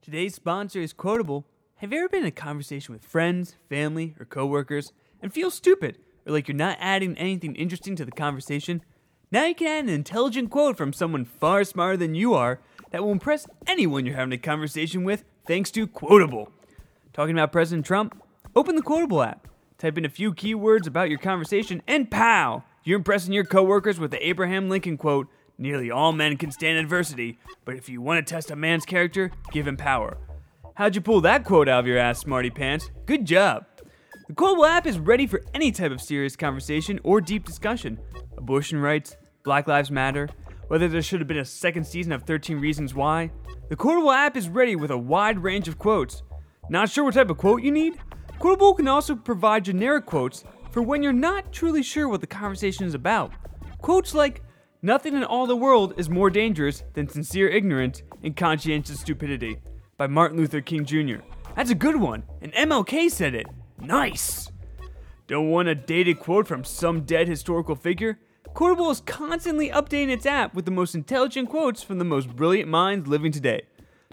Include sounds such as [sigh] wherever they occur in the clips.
Today's sponsor is Quotable. Have you ever been in a conversation with friends, family, or coworkers and feel stupid or like you're not adding anything interesting to the conversation? Now you can add an intelligent quote from someone far smarter than you are that will impress anyone you're having a conversation with thanks to Quotable. Talking about President Trump? Open the Quotable app, type in a few keywords about your conversation, and pow! You're impressing your coworkers with the Abraham Lincoln quote Nearly all men can stand adversity, but if you want to test a man's character, give him power. How'd you pull that quote out of your ass, smarty pants? Good job! The Quotable app is ready for any type of serious conversation or deep discussion. Abortion rights, Black Lives Matter, whether there should have been a second season of 13 Reasons Why. The Quotable app is ready with a wide range of quotes. Not sure what type of quote you need? Quotable can also provide generic quotes for when you're not truly sure what the conversation is about. Quotes like, Nothing in all the world is more dangerous than sincere ignorance and conscientious stupidity by Martin Luther King Jr. That's a good one, and MLK said it. Nice! Don't want a dated quote from some dead historical figure? Quotable is constantly updating its app with the most intelligent quotes from the most brilliant minds living today.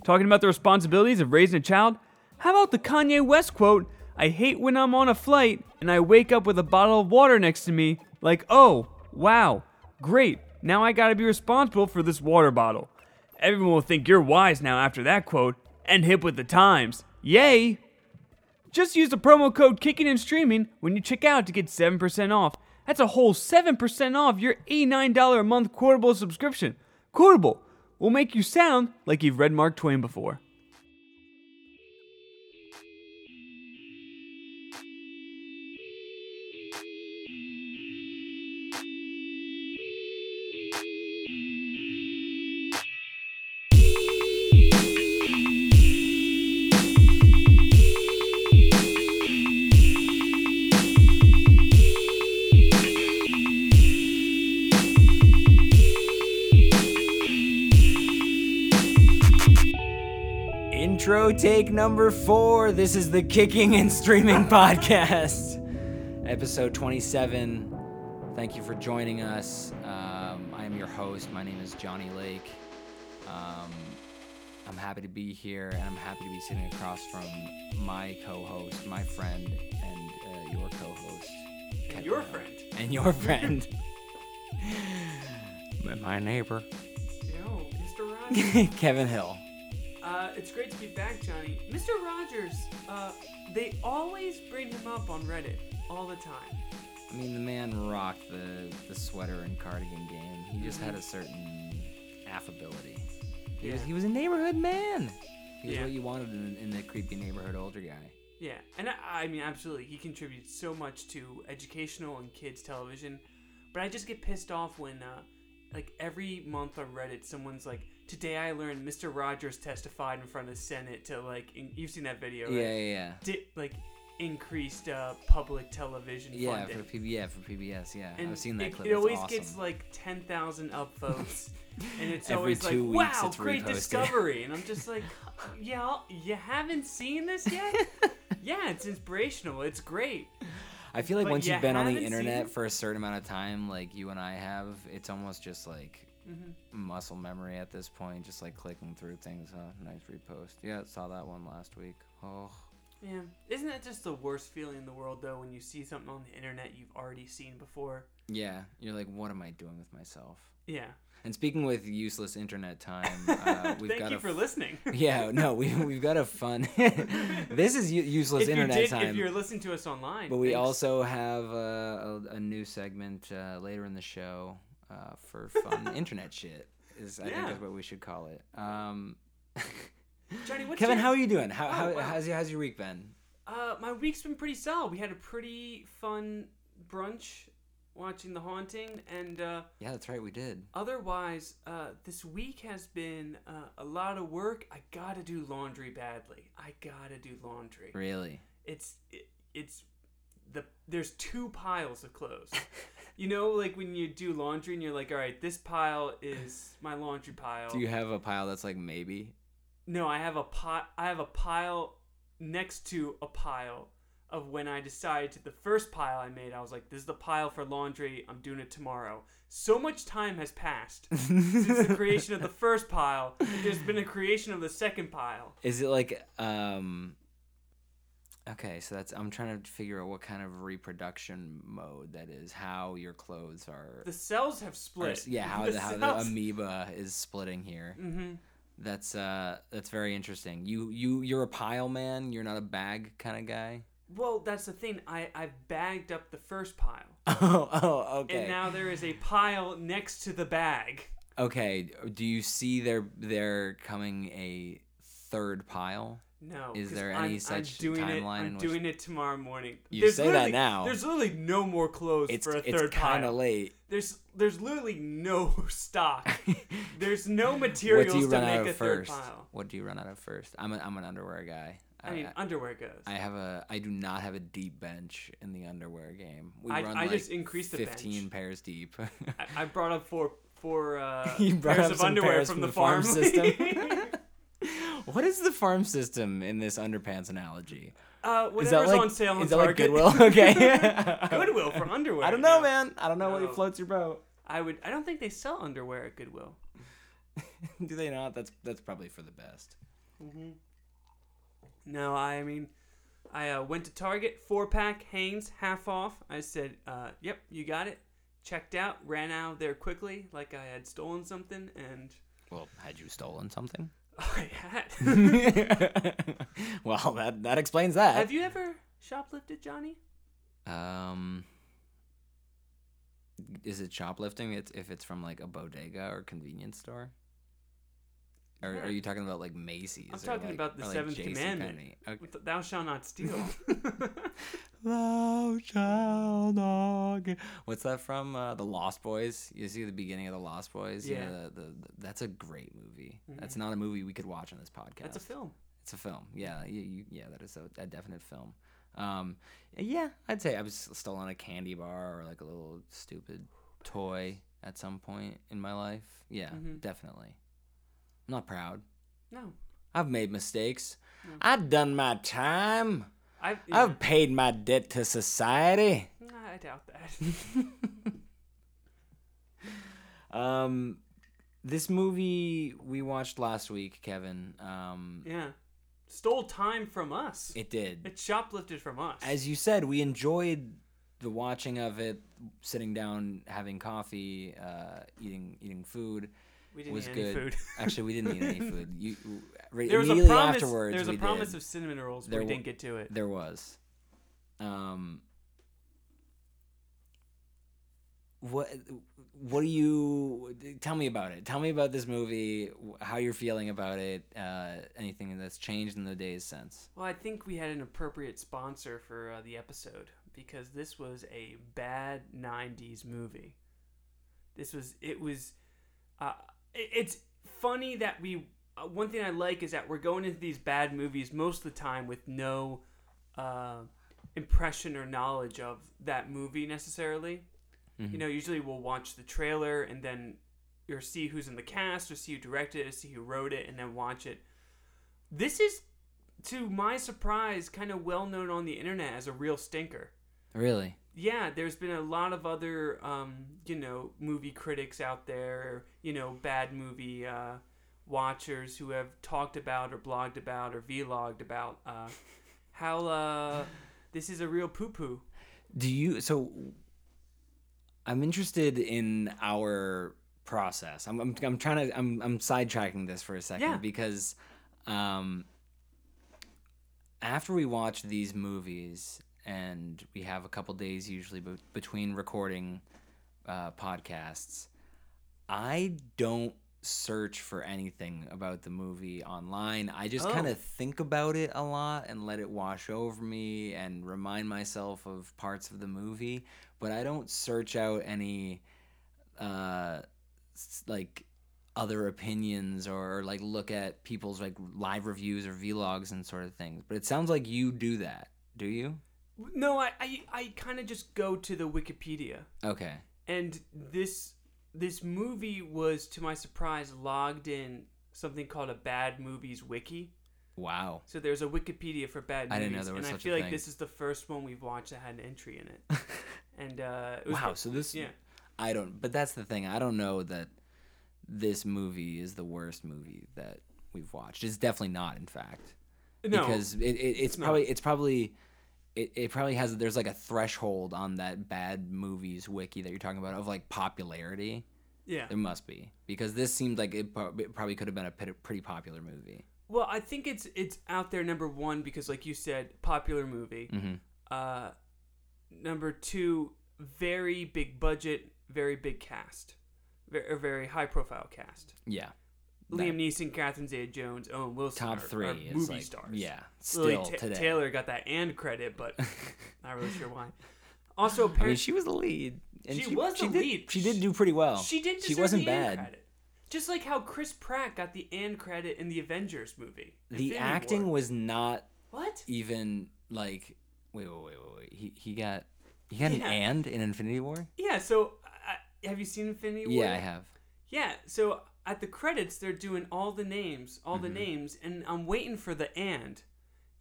Talking about the responsibilities of raising a child? How about the Kanye West quote, I hate when I'm on a flight and I wake up with a bottle of water next to me, like, oh, wow, great, now I gotta be responsible for this water bottle. Everyone will think you're wise now after that quote, and hip with the times. Yay! Just use the promo code Kicking and Streaming when you check out to get 7% off. That's a whole 7% off your $89 a month Quotable subscription. Quotable will make you sound like you've read Mark Twain before. Intro take number four. This is the Kicking and Streaming [laughs] Podcast, episode 27. Thank you for joining us. Um, I am your host. My name is Johnny Lake. Um, I'm happy to be here, and I'm happy to be sitting across from my co-host, my friend, and uh, your co-host, Kevin your friend. and your friend, [laughs] my neighbor, Yo, Mr. Rogers. [laughs] Kevin Hill. Uh, it's great to be back, Johnny. Mr. Rogers, uh, they always bring him up on Reddit all the time. I mean, the man rocked the, the sweater and cardigan game. He just had a certain affability. He, was, Yeah. he was a neighborhood man. He was Yeah. what you wanted in, in the creepy neighborhood older guy. Yeah, and I, I mean, absolutely, he contributes so much to educational and kids television. But I just get pissed off when, uh, like, every month on Reddit, someone's like, "Today I learned Mr. Rogers testified in front of the Senate to like." In, you've seen that video, right? Yeah, yeah, yeah. Di- like increased uh, public television Yeah, funding. for yeah, for PBS, yeah. and I've seen that it, clip. It It's always awesome. gets like ten thousand upvotes, [laughs] and it's Every always like, "Wow, great reposted." discovery!" And I'm [laughs] just like, "Yeah, you haven't seen this yet? [laughs] yeah, it's inspirational. It's great." I feel like but once you you've been on the haven't seen internet for a certain amount of time, like you and I have, it's almost just like Mm-hmm. muscle memory at this point, just like clicking through things. Oh, nice repost. Yeah, saw that one last week. Oh. Yeah, isn't that just the worst feeling in the world though when you see something on the internet you've already seen before? Yeah, you're like, what am I doing with myself? Yeah. And speaking with useless internet time, uh, [laughs] we've Thank got you a for listening. [laughs] yeah, no, we we've got a fun. [laughs] this is u- useless if you internet did, time. if you're listening to us online, but we thanks. also have uh, a, a new segment uh, later in the show uh, for fun [laughs] internet shit. Is I think Yeah. is what we should call it. Um, [laughs] Johnny, what's Kevin, your- how are you doing? How, Oh, how wow. how's your how's your week been? Uh, my week's been pretty solid. We had a pretty fun brunch watching The Haunting, and uh, Yeah, that's right, we did. otherwise, uh, this week has been uh, a lot of work. I gotta do laundry badly. I gotta do laundry. Really? It's it, it's the there's two piles of clothes. [laughs] you know, like when you do laundry and you're like, all right, this pile is my laundry pile. Do you have a pile that's like maybe? No, I have a pot. I have a pile next to a pile of when I decided to the first pile I made. I was like, "This is the pile for laundry. I'm doing it tomorrow." So much time has passed [laughs] since the creation of the first pile. There's been a creation of the second pile. Is it like um Okay, so that's I'm trying to figure out what kind of reproduction mode that is. How your clothes are. The cells have are- split. yeah, how [laughs] the the, how the amoeba is splitting here. hmm That's uh that's very interesting. You you you're a pile man. You're not a bag kind of guy. Well, that's the thing. I I've bagged up the first pile, Oh [laughs] oh okay. and now there is a pile next to the bag. okay. Do you see there there coming a third pile? No. Is there I'm- any I'm such doing it, I'm doing it tomorrow morning. You There's say that now. There's literally no more clothes It's for a it's third kind of late. There's there's literally no [laughs] stock. [laughs] There's no materials to make a of third pile. What do you run out of first? I'm a, I'm an underwear guy. I mean, underwear goes. I have a I do not have a deep bench in the underwear game. We I- run I like just increased the 15 bench. pairs deep. I, I [laughs] brought up four four uh, pairs of underwear pairs from, from the, the farm farm system. [laughs] what is the farm system in this underpants analogy? uh, whatever's like on sale on is that like Target. Goodwill? [laughs] Okay. [laughs] Goodwill for underwear. I don't know, now. man. I don't know No. what floats your boat. I would. I don't think they sell underwear at Goodwill. do they not? That's that's probably for the best. No, I mean, I uh, went to Target, four pack Hanes, half off. I said, uh, "Yep, you got it." Checked out, ran out there quickly, like I had stolen something, and Well, had you stolen something? [laughs] I had. [laughs] well, that that explains that. Have you ever shoplifted, Johnny? Um, is it shoplifting? It's if it's from like a bodega or convenience store. Or Yeah. are you talking about like Macy's? I'm talking like- about the like, seventh commandment. Okay. Thou shalt not steal. [laughs] [laughs] Thou shalt not. What's that from? Uh, the Lost Boys. You see the beginning of the Lost Boys. You know, Yeah. Mm-hmm. the, the, the- that's a great movie. That's not a movie we could watch on this podcast. That's a film. It's a film. Yeah, you, you, yeah, that is a, a definite film. Um, yeah, I'd say I was stolen a candy bar or like a little stupid toy at some point in my life. Yeah, Mhm. definitely. I'm not proud. No, I've made mistakes. I've done my time. I've. I've paid my debt to society. I doubt that. [laughs] Um, this movie we watched last week, Kevin. Um, yeah, stole time from us. it did. It shoplifted from us. as you said, we enjoyed the watching of it, sitting down, having coffee, uh, eating eating food. We didn't was eat any good. food. [laughs] Actually, we didn't eat any food. You [laughs] right, there was a immediately promise. afterwards. There was a we promise did. of cinnamon rolls, but There we didn't get to it. There was. Um. What what do you tell me about it? Tell me about this movie. How you're feeling about it? Uh, anything that's changed in the days since? Well, I think we had an appropriate sponsor for uh, the episode because this was a bad '90s movie. This was it was. Uh, it's funny that we. Uh, one thing I like is that we're going into these bad movies most of the time with no uh, impression or knowledge of that movie necessarily. You know, usually we'll watch the trailer and then or see who's in the cast or see who directed it, or see who wrote it, and then watch it. This is, to my surprise, kind of well known on the internet as a real stinker. Really? Yeah, there's been a lot of other, um, you know, movie critics out there, you know, bad movie uh, watchers who have talked about or blogged about or vlogged about uh, how uh, this is a real poo poo. Do you so? I'm interested in our process. I'm I'm, I'm trying to I'm I'm sidetracking this for a second Yeah. because um after we watch these movies and we have a couple days usually be- between recording uh, podcasts, I don't search for anything about the movie online. I just Oh. kind of think about it a lot and let it wash over me and remind myself of parts of the movie, but I don't search out any uh like other opinions or, like look at people's like live reviews or vlogs and sort of things. But it sounds like you do that. Do you? No, I, I, I kind of just go to the Wikipedia. Okay. and this this movie was to my surprise logged in something called a bad movies wiki Wow. So there's a Wikipedia for bad movies, I didn't know there was and I such a feel like thing. this is the first one we've watched that had an entry in it. [laughs] and uh, it was Wow. So this. yeah. I don't. But that's the thing. I don't know that this movie is the worst movie that we've watched. It's definitely not. In fact. No, because it, it, it's not. probably it's probably it, it probably has there's like a threshold on that bad movies wiki that you're talking about of like popularity yeah. there must be because this seemed like it, probably could have been a pretty popular movie Well, I think it's it's out there number one because, like you said, popular movie. Mhm. Uh, number two, very big budget, very big cast, very, a very high profile cast. yeah Liam Neeson, Catherine Zeta-Jones, Owen Wilson, top are- three are movie like, stars. yeah Lily still Ta- today Taylor got that and credit, but [laughs] not really sure why. Also, I mean apparently, she was the lead and She was the did, lead. she did do pretty well she did. she wasn't the and bad Credit. Just like how Chris Pratt got the and credit in the Avengers movie. the Infinity acting War. was not what? even like wait wait wait wait, wait. he he got he got an Yeah. and in Infinity War Yeah. So, uh, have you seen Infinity War? yeah I have Yeah, so at the credits they're doing all the names, all Mm-hmm. the names, and I'm waiting for the and,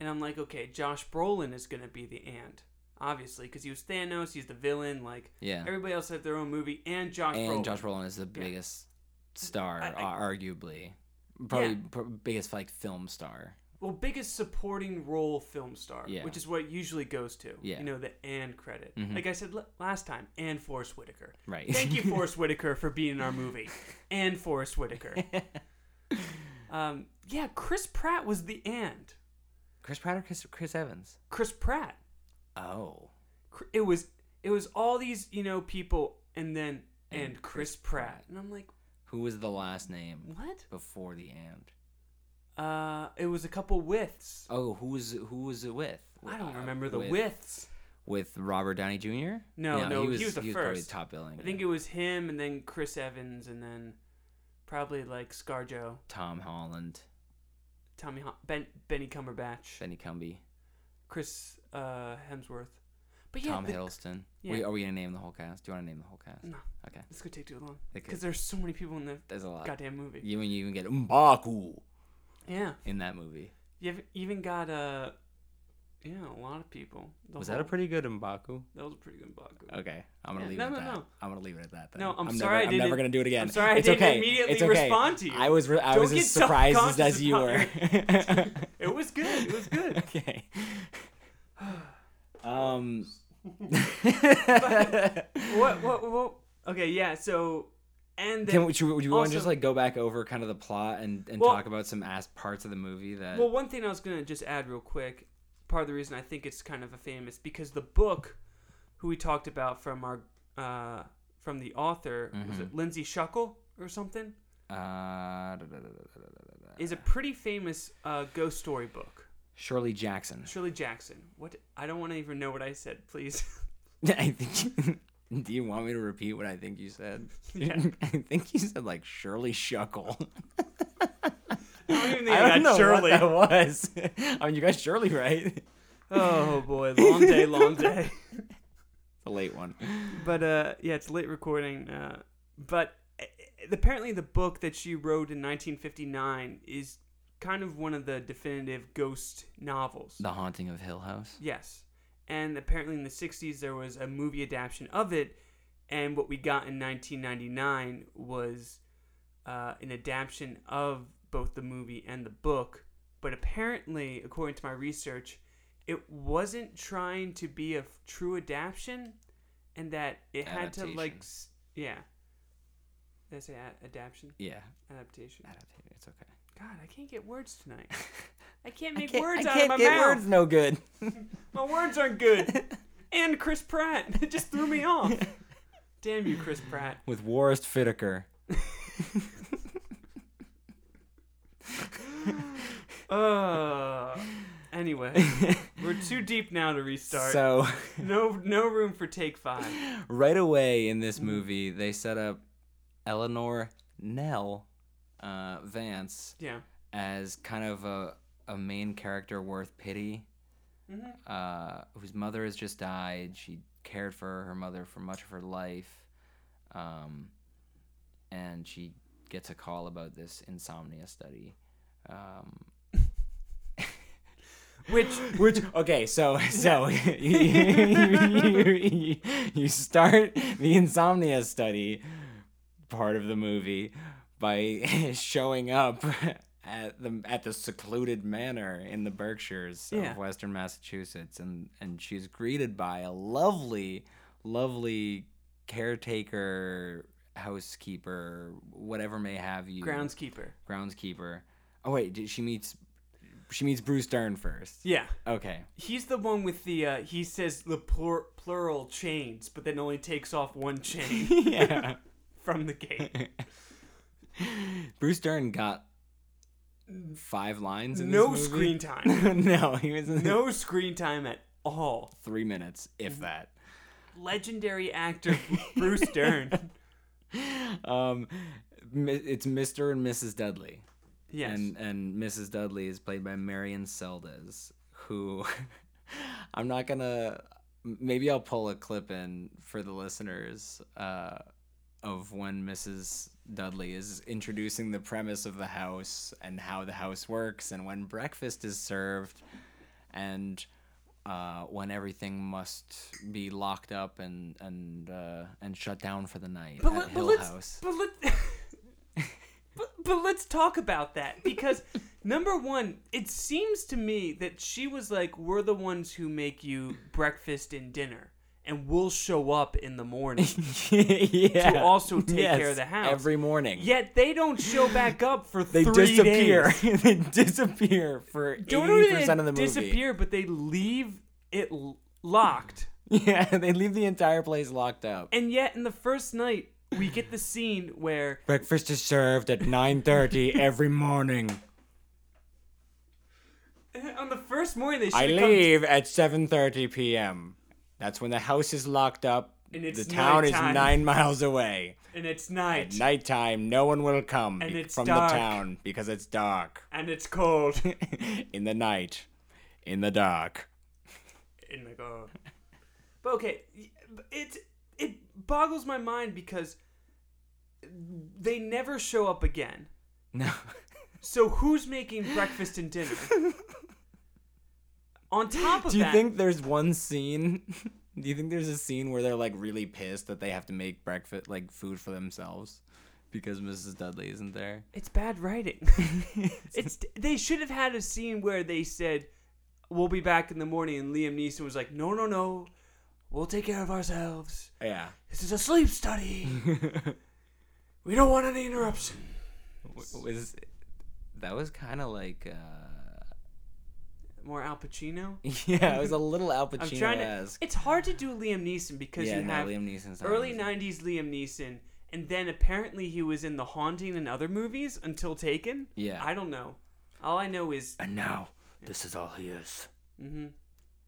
and I'm like, okay, Josh Brolin is gonna be the and, obviously, because he was Thanos, he's the villain. Like yeah everybody else had their own movie, and Josh and Brolin. Josh Brolin is the biggest star, I- I- arguably, probably Yeah. pr- biggest like film star. Well, biggest supporting role film star, Yeah. which is what it usually goes to. Yeah. you know the and credit. Mhm. Like I said l- last time, and Forest Whitaker. Right. Thank you, [laughs] Forest Whitaker, for being in our movie, and Forest Whitaker. [laughs] um, yeah, Chris Pratt was the and. Chris Pratt or Chris, Chris Evans? Chris Pratt. Oh, it was it was all these you know people and then and, And Chris, Chris Pratt. Pratt. and I'm like who was the last name what? before the and? Uh, it was a couple withs. Oh, who was who was it with? I don't Uh, remember the with, withs. With Robert Downey Jr. No, no, he was he was the probably first. top billing. I think it was him and then Chris Evans and then probably like ScarJo, Tom Holland, Tommy Ho- ben Benny Cumberbatch, Benny Cumby, Chris uh, Hemsworth. But yeah, Tom the- Hiddleston. yeah. Wait, are we gonna name the whole cast? Do you want to name the whole cast? No. Okay, this could take too long because there's so many people in the there's a lot. goddamn movie. You and you even get Mbaku Yeah, in that movie. you've even got uh, yeah, a lot of people. The Was that a pretty good Mbaku? That was a pretty good Mbaku. Okay, I'm gonna Yeah, leave no, it at no, that. no. I'm gonna leave it at that. Then. No, I'm never, sorry I I'm never gonna do it again. I'm sorry I it's didn't okay. immediately it's okay. respond to you. I was re- I Don't was as surprised as, as you were. It was good. It was good. [laughs] okay. [sighs] Um. what, what, what? Okay, yeah. So, and then, Can should would you want to just like go back over kind of the plot and, and Well- talk about some ass parts of the movie that well, one thing I was gonna just add real quick. Part of the reason I think it's kind of a famous because the book, who we talked about from our, uh, from the author was Mm-hmm. it Lindsay Shuckle or something? uh, da, da, da. Is a pretty famous uh, ghost story book. Shirley Jackson. Shirley Jackson. What? I don't want to even know what I said. Please. [laughs] I think. [laughs] Do you want me to repeat what I think you said? [laughs] Yeah. [laughs] I think you said like Shirley Shuckle. I don't even think I don't know Shirley. what that was. I mean, you got Shirley right. Oh boy, long day, long day. The late one. But uh, yeah, it's late recording. Uh, but uh, apparently, the book that she wrote in 1959 is kind of one of the definitive ghost novels. The Haunting of Hill House. Yes, and apparently in the 60s there was a movie adaptation of it, and what we got in 1999 was uh, an adaptation of both the movie and the book. But apparently, according to my research, it wasn't trying to be a f- true adaptation, and that it had to like, s- yeah. Did I say adaptation? Yeah. Adaptation. Adaptation. It's okay. God, I can't get words tonight. [laughs] I can't I make can't, words I out can't of my get mouth. words no good. My words aren't good. [laughs] and Chris Pratt. It just threw me off. Damn you, Chris Pratt. With Warist Fittaker. [laughs] Uh, anyway, we're too deep now to restart. So, [laughs] no, no room for take five. right away in this movie, they set up Eleanor Nell uh, Vance Yeah. as kind of a, a main character worth pity, Mhm. uh, whose mother has just died. She cared for her mother for much of her life, um, and she gets a call about this insomnia study. Um, [laughs] Which Which okay, so so you, [laughs] you, you start the insomnia study part of the movie by [laughs] showing up at the at the secluded manor in the Berkshires Yeah. of Western Massachusetts, and and she's greeted by a lovely, lovely caretaker, housekeeper, whatever may have you, groundskeeper. groundskeeper. Oh wait, did- she meets she meets Bruce Dern first. Yeah. Okay. He's the one with the uh he says the plur- plural chains, but then only takes off one chain [laughs] yeah. from the gate. [laughs] Bruce Dern got five lines in No this screen [laughs] time. no, he was in No screen time at all. three minutes, if that. Legendary actor [laughs] Bruce Dern. Um, mi- it's Mr. and Mrs. Dudley. Yes. And and Mrs. Dudley is played by Marion Seldes, who [laughs] I'm not gonna. Maybe I'll pull a clip in for the listeners uh, of when Mrs. Dudley is introducing the premise of the house and how the house works, and when breakfast is served, and uh, when everything must be locked up and and uh, and shut down for the night but, at let, but Hill let's House. but let [laughs] but, but let's talk about that because number one, it seems to me that she was like, "We're the ones who make you breakfast and dinner, and we'll show up in the morning." [laughs] yeah. To also take Yes, care of the house. every morning. Yet they don't show back up for they three disappear. days. [laughs] they disappear for [laughs] eighty percent of the movie. They disappear, but they leave it locked. Yeah, they leave the entire place locked up. And yet, in the first night, we get the scene where Breakfast is served at nine thirty every morning. on the first morning they should I have come leave at seven thirty p.m. That's when the house is locked up. And it's the town nighttime. is nine [laughs] miles away. and it's night At nighttime, no one will come And it's from dark. the town because it's dark. and it's cold. [laughs] in the night, in the dark. in the go. But okay, it it boggles my mind because they never show up again. No. So who's making breakfast and dinner? [laughs] On top of that. Do you that, think there's one scene? [laughs] Do you think there's a scene where they're like really pissed that they have to make breakfast, like food for themselves, because Mrs. Dudley isn't there? it's bad writing. [laughs] [laughs] it's they should have had a scene where they said, "We'll be back in the morning," and Liam Neeson was like, "No, no, no, we'll take care of ourselves. Yeah. This is a sleep study. we don't want any interruption." was that was kind of like uh More Al Pacino. [laughs] [laughs] yeah, it was a little Al I'm trying to. Pacino-esque. It's hard to do Liam Neeson because Yeah, you no, have Liam Neeson's early '90s Liam Neeson, and then apparently he was in The Haunting and other movies until Taken. Yeah. I don't know. All I know is And now this is all he is. hmm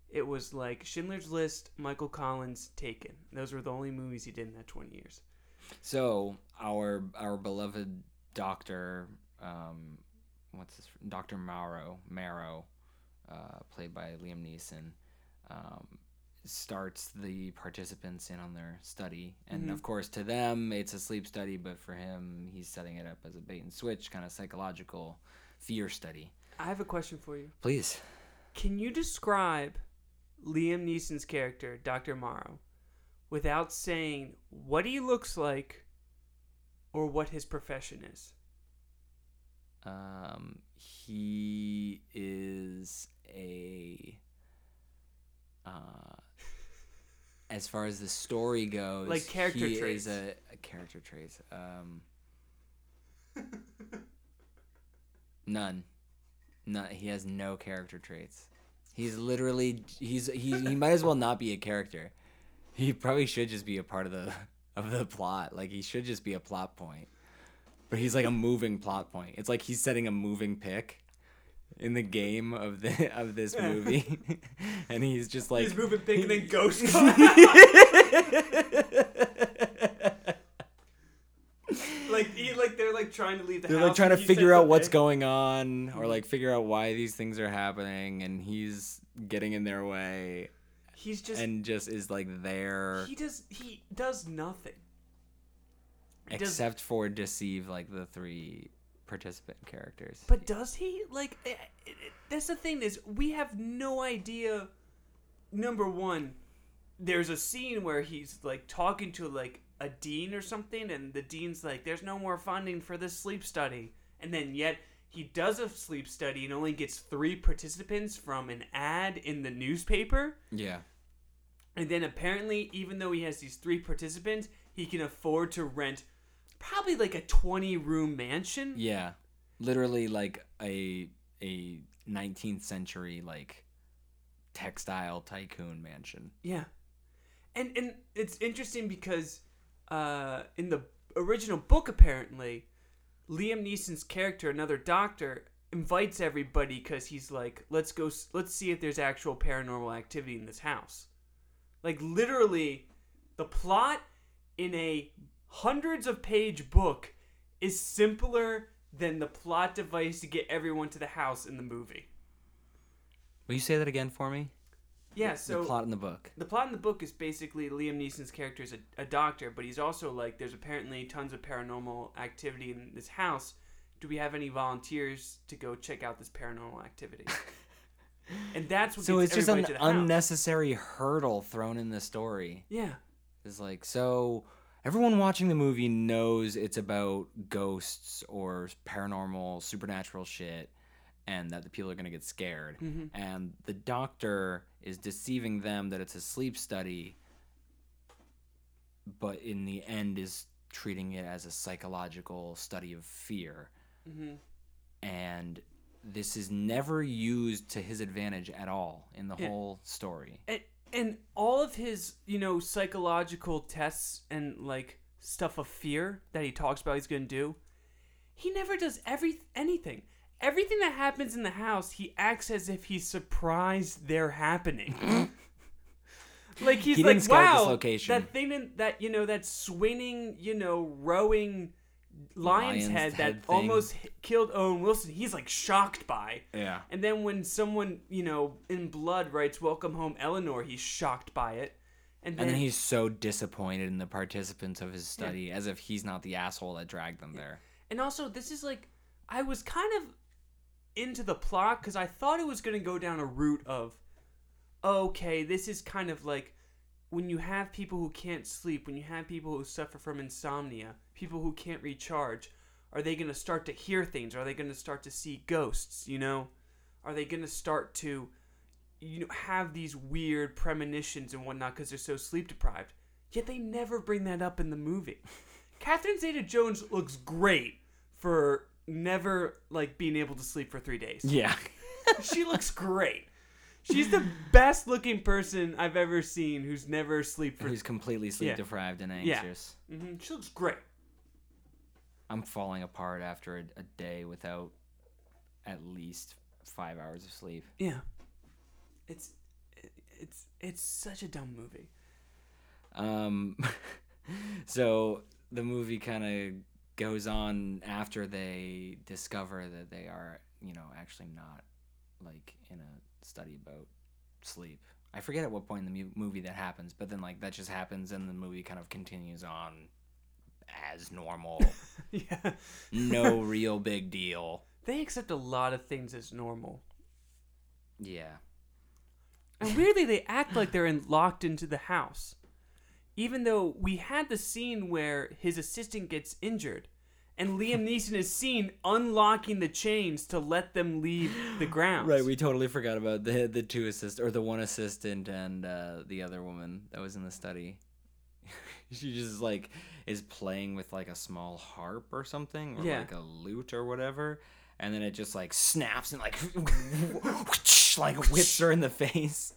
it was like Schindler's List, Michael Collins, Taken. Those were the only movies he did in that 20 years. So our our beloved doctor, um, what's his Doctor Marrow Marrow, uh, played by Liam Neeson, um, starts the participants in on their study, and of course to them it's a sleep study, but for him he's setting it up as a bait and switch kind of psychological fear study. I have a question for you. Please. Can you describe Liam Neeson's character, Dr. Marrow, without saying what he looks like or what his profession is? Um, he is a. Uh, as far as the story goes, Like character he traits. is a, a character trait. Um, none, none. He has no character traits. He's literally he's he he might as well not be a character. He probably should just be a part of the of the plot. Like he should just be a plot point. But he's like a moving plot point. It's like he's setting a moving pick in the game of the [laughs] of this movie, [laughs] and he's just like he's moving big and then ghost. [laughs] like he, like they're like trying to leave the they're house. like trying to figure out what's going on or mm-hmm. like figure out why these things are happening, and he's getting in their way He's just and just is like there he does he does nothing. He does- except for deceive like the three participant characters. But does he like? eh, eh, eh, That's the thing is we have no idea. Number one, there's a scene where he's like talking to like a dean or something, and the dean's like, "There's no more funding for this sleep study," and then yet he does a sleep study and only gets three participants from an ad in the newspaper. yeah. And then apparently, even though he has these three participants, he can afford to rent probably like a 20 room mansion. Yeah. Literally like a a 19th century like textile tycoon mansion. Yeah. And and it's interesting because uh, in the original book apparently Liam Neeson's character, another doctor, invites everybody cuz he's like, "Let's go let's see if there's actual paranormal activity in this house." Like literally the plot in a hundreds of page book is simpler than the plot device to get everyone to the house in the movie. Will you say that again for me? Yeah, so the plot in the book. the plot in the book is basically Liam Neeson's character is a, a doctor, but he's also like, there's apparently tons of paranormal activity in this house. Do we have any volunteers to go check out this paranormal activity? [laughs] and that's what So gets it's just an the house. unnecessary hurdle thrown in the story. Yeah, It's like so everyone watching the movie knows it's about ghosts or paranormal supernatural shit and that the people are going to get scared Mm-hmm. and the doctor is deceiving them that it's a sleep study but in the end is treating it as a psychological study of fear Mm-hmm. and this is never used to his advantage at all in the Yeah. whole story and and all of his you know psychological tests and like stuff of fear that he talks about he's gonna do, he never does every anything. Everything that happens in the house, he acts as if he's surprised they're happening. [laughs] like he's He like, didn't scout this wow, location." that thing in, that you know that swinging, you know, rowing lion's, Lion's head, head that thing. almost killed Owen Wilson. He's like shocked by. yeah And then when someone, you know, in blood writes "Welcome home, Eleanor," he's shocked by it. And then, And then he's so disappointed in the participants of his study, as if he's not the asshole that dragged them there. and also this is like, I was kind of into the plot because I thought it was going to go down a route of, okay, this is kind of like when you have people who can't sleep, when you have people who suffer from insomnia, people who can't recharge. Are they going to start to hear things? Are they going to start to see ghosts? You know, are they going to start to you know have these weird premonitions and whatnot because they're so sleep deprived. Yet they never bring that up in the movie. [laughs] Catherine Zeta-Jones looks great for never like being able to sleep for three days. Yeah. she looks great. She's the best looking person I've ever seen who's never sleep for. Who's completely sleep Yeah. deprived and Yeah. anxious. hmm She looks great. I'm falling apart after a, a day without at least five hours of sleep. Yeah, it's it's it's such a dumb movie. Um, [laughs] so the movie kind of goes on after they discover that they are, you know, actually not like in a study about sleep. I forget at what point in the mu- movie that happens, but then like that just happens and the movie kind of continues on as normal. [laughs] yeah, no [laughs] real big deal. they accept a lot of things as normal. Yeah. And weirdly, they act like they're in, locked into the house. Even though we had the scene where his assistant gets injured, and Liam Neeson is seen unlocking the chains to let them leave the [gasps] grounds. Right, we totally forgot about the the two assist or the one assistant and uh, the other woman that was in the study. [laughs] she just like is playing with like a small harp or something or Yeah. like a lute or whatever, and then it just like snaps and like [laughs] like whips her in the face,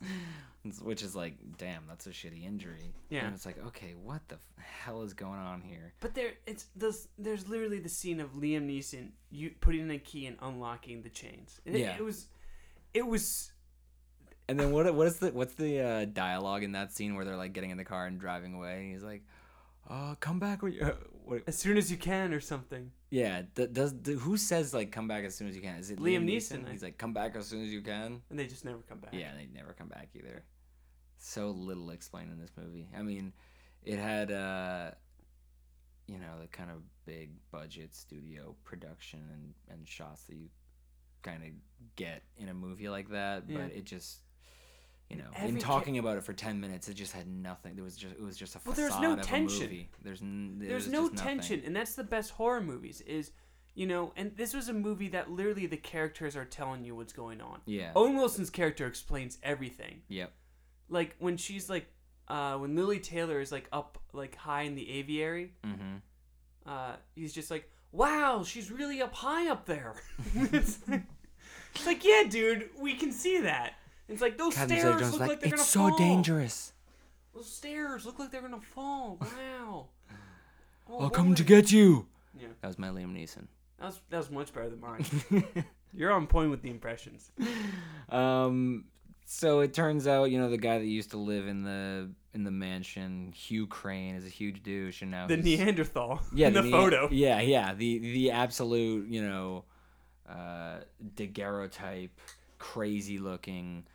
which is like, damn, that's a shitty injury. Yeah. and it's like, okay, what the hell is going on here? But there, it's this. There's literally the scene of Liam Neeson you putting in a key and unlocking the chains. And it, Yeah. it was, it was. And then what? What is the what's the uh, dialogue in that scene where they're like getting in the car and driving away? And he's like, "Uh, come back when you." Uh, what, As soon as you can, or something. yeah. d- does d- who says like come back as soon as you can? Is it Liam Liam, Neeson, Neeson? He's like come back as soon as you can. And they just never come back. Yeah, they never come back either. So little explained in this movie. I mean, it had uh, you know, the kind of big budget studio production and, and shots that you kind of get in a movie like that. Yeah. But it just, you know, every in ca- talking about it for ten minutes, it just had nothing. There was just it was just a Well, facade there's no of tension. a movie. There's n- there There's no just nothing. tension, and that's the best horror movies. Is you know, and this was a movie that literally the characters are telling you what's going on. Yeah. Owen Wilson's character explains everything. Yep. Like when she's like, uh, when Lili Taylor is like up like high in the aviary, Mm-hmm. uh, he's just like, "Wow, she's really up high up there." [laughs] it's, like, it's like, yeah, dude, we can see that. It's like those stairs look like, they're it's gonna so fall. dangerous. Those stairs look like they're gonna fall. Wow. Oh, I'll come to get you. Yeah, That was my Liam Neeson. that was that was much better than mine. [laughs] You're on point with the impressions. Um, so it turns out, you know, the guy that used to live in the in the mansion, Hugh Crane, is a huge douche, and now The Neanderthal. [laughs] yeah, in the, Nea- photo. Yeah, yeah, the the absolute, you know, uh, daguerreotype, crazy looking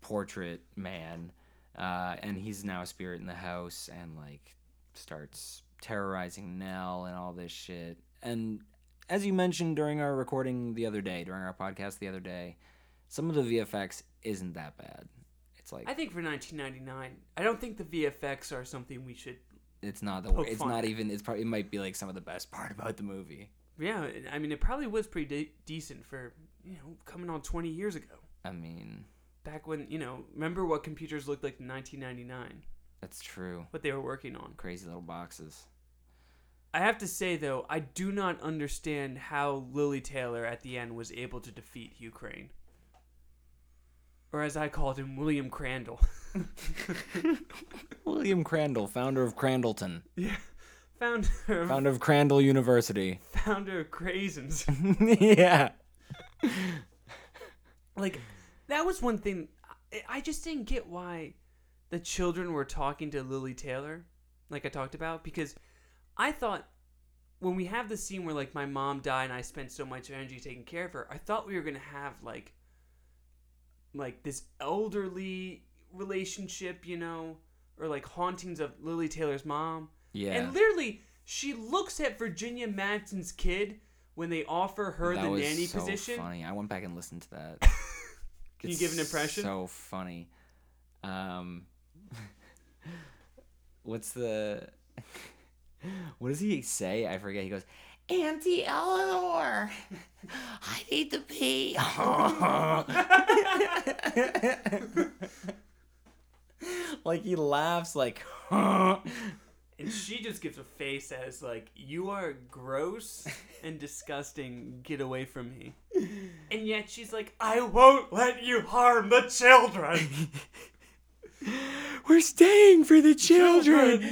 portrait man, uh, and he's now a spirit in the house, and like starts terrorizing Nell and all this shit. And as you mentioned during our recording the other day, during our podcast the other day, some of the VFX isn't that bad. It's like I think for 1999, I don't think the VFX are something we should. it's not the it's fun not even it's probably it might be like some of the best [laughs] part about the movie. Yeah, I mean, it probably was pretty de- decent for you know coming on 20 years ago. I mean, Back when you know, remember what computers looked like in 1999? that's true. What they were working on. Crazy little boxes. I have to say though, I do not understand how Lili Taylor at the end was able to defeat Hugh Crane. Or as I called him, William Crandall. [laughs] William Crandall, founder of Crandallton, yeah. Founder of, founder of Crandall University. founder of Craisins. [laughs] yeah. like that was one thing I- I just didn't get why the children were talking to Lili Taylor, like I talked about, because I thought when we have the scene where like my mom died and I spent so much energy taking care of her, I thought we were gonna have like like this elderly relationship, you know, or like hauntings of Lili Taylor's mom. Yeah. And literally, she looks at Virginia Madsen's kid when they offer her that the was nanny so position. funny. I went back and listened to that. [laughs] Can you give an impression? So funny. Um, [laughs] what's the? [laughs] What does he say? I forget. He goes, Auntie Eleanor, I need to pee. [laughs] like he laughs like. [laughs] And she just gives a face as like, "You are gross and disgusting. Get away from me." And yet she's like, "I won't let you harm the children." [laughs] We're staying for the children.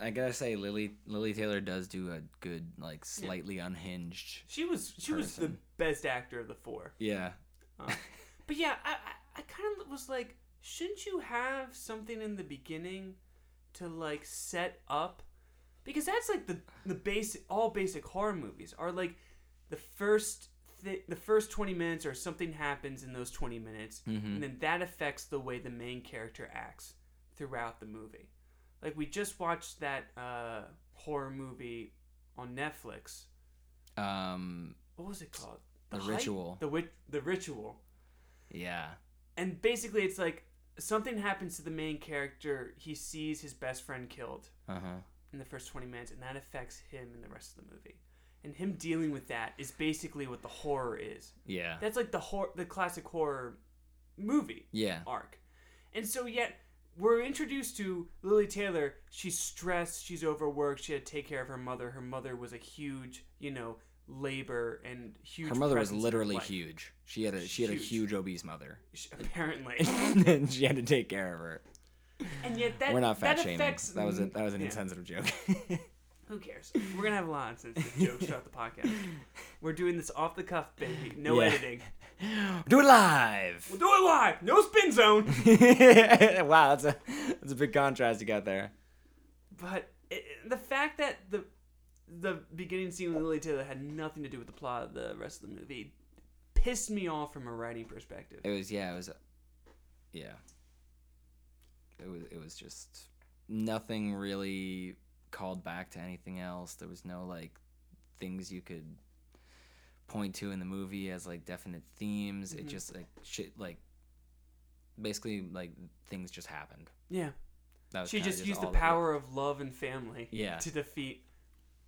I gotta say, Lily Lili Taylor does do a good, like, slightly unhinged. She was she was the best actor of the four. Yeah, Um, but yeah, I I, I kind of was like, shouldn't you have something in the beginning to like set up? Because that's like the the basic all basic horror movies are like the first th- the first 20 minutes or something happens in those 20 minutes Mhm. and then that affects the way the main character acts throughout the movie. Like we just watched that uh horror movie on Netflix. um, What was it called? The Height? Ritual. The wit- the ritual yeah, and basically it's like something happens to the main character he sees his best friend killed uh huh. in the first 20 minutes and that affects him in the rest of the movie and him dealing with that is basically what the horror is Yeah, that's like the hor- the classic horror movie yeah, arc and so yet we're introduced to Lili Taylor. She's stressed. She's overworked. She had to take care of her mother. Her mother was a huge, you know, labor and huge. Her mother was presence in her literally huge. She had a she had a Huge. obese mother, She- Apparently, [laughs] and she had to take care of her. and yet that We're not fat that shaming. affects That was a, that was an yeah. insensitive joke. [laughs] Who cares? We're gonna have a lot of jokes throughout the podcast. We're doing this off the cuff, baby. No Yeah. editing. [gasps] Do it live. We'll do it live. No spin zone. [laughs] wow, that's a that's a big contrast you got there. But it, the fact that the the beginning scene with Lili Taylor had nothing to do with the plot of the rest of the movie pissed me off from a writing perspective. It was yeah, it was yeah. It was it was just nothing really called back to anything else. There was no like things you could point to in the movie as like definite themes. It Mhm. just like shit like basically like things just happened. Yeah. That was She kinda just used the it. power of love and family Yeah. to defeat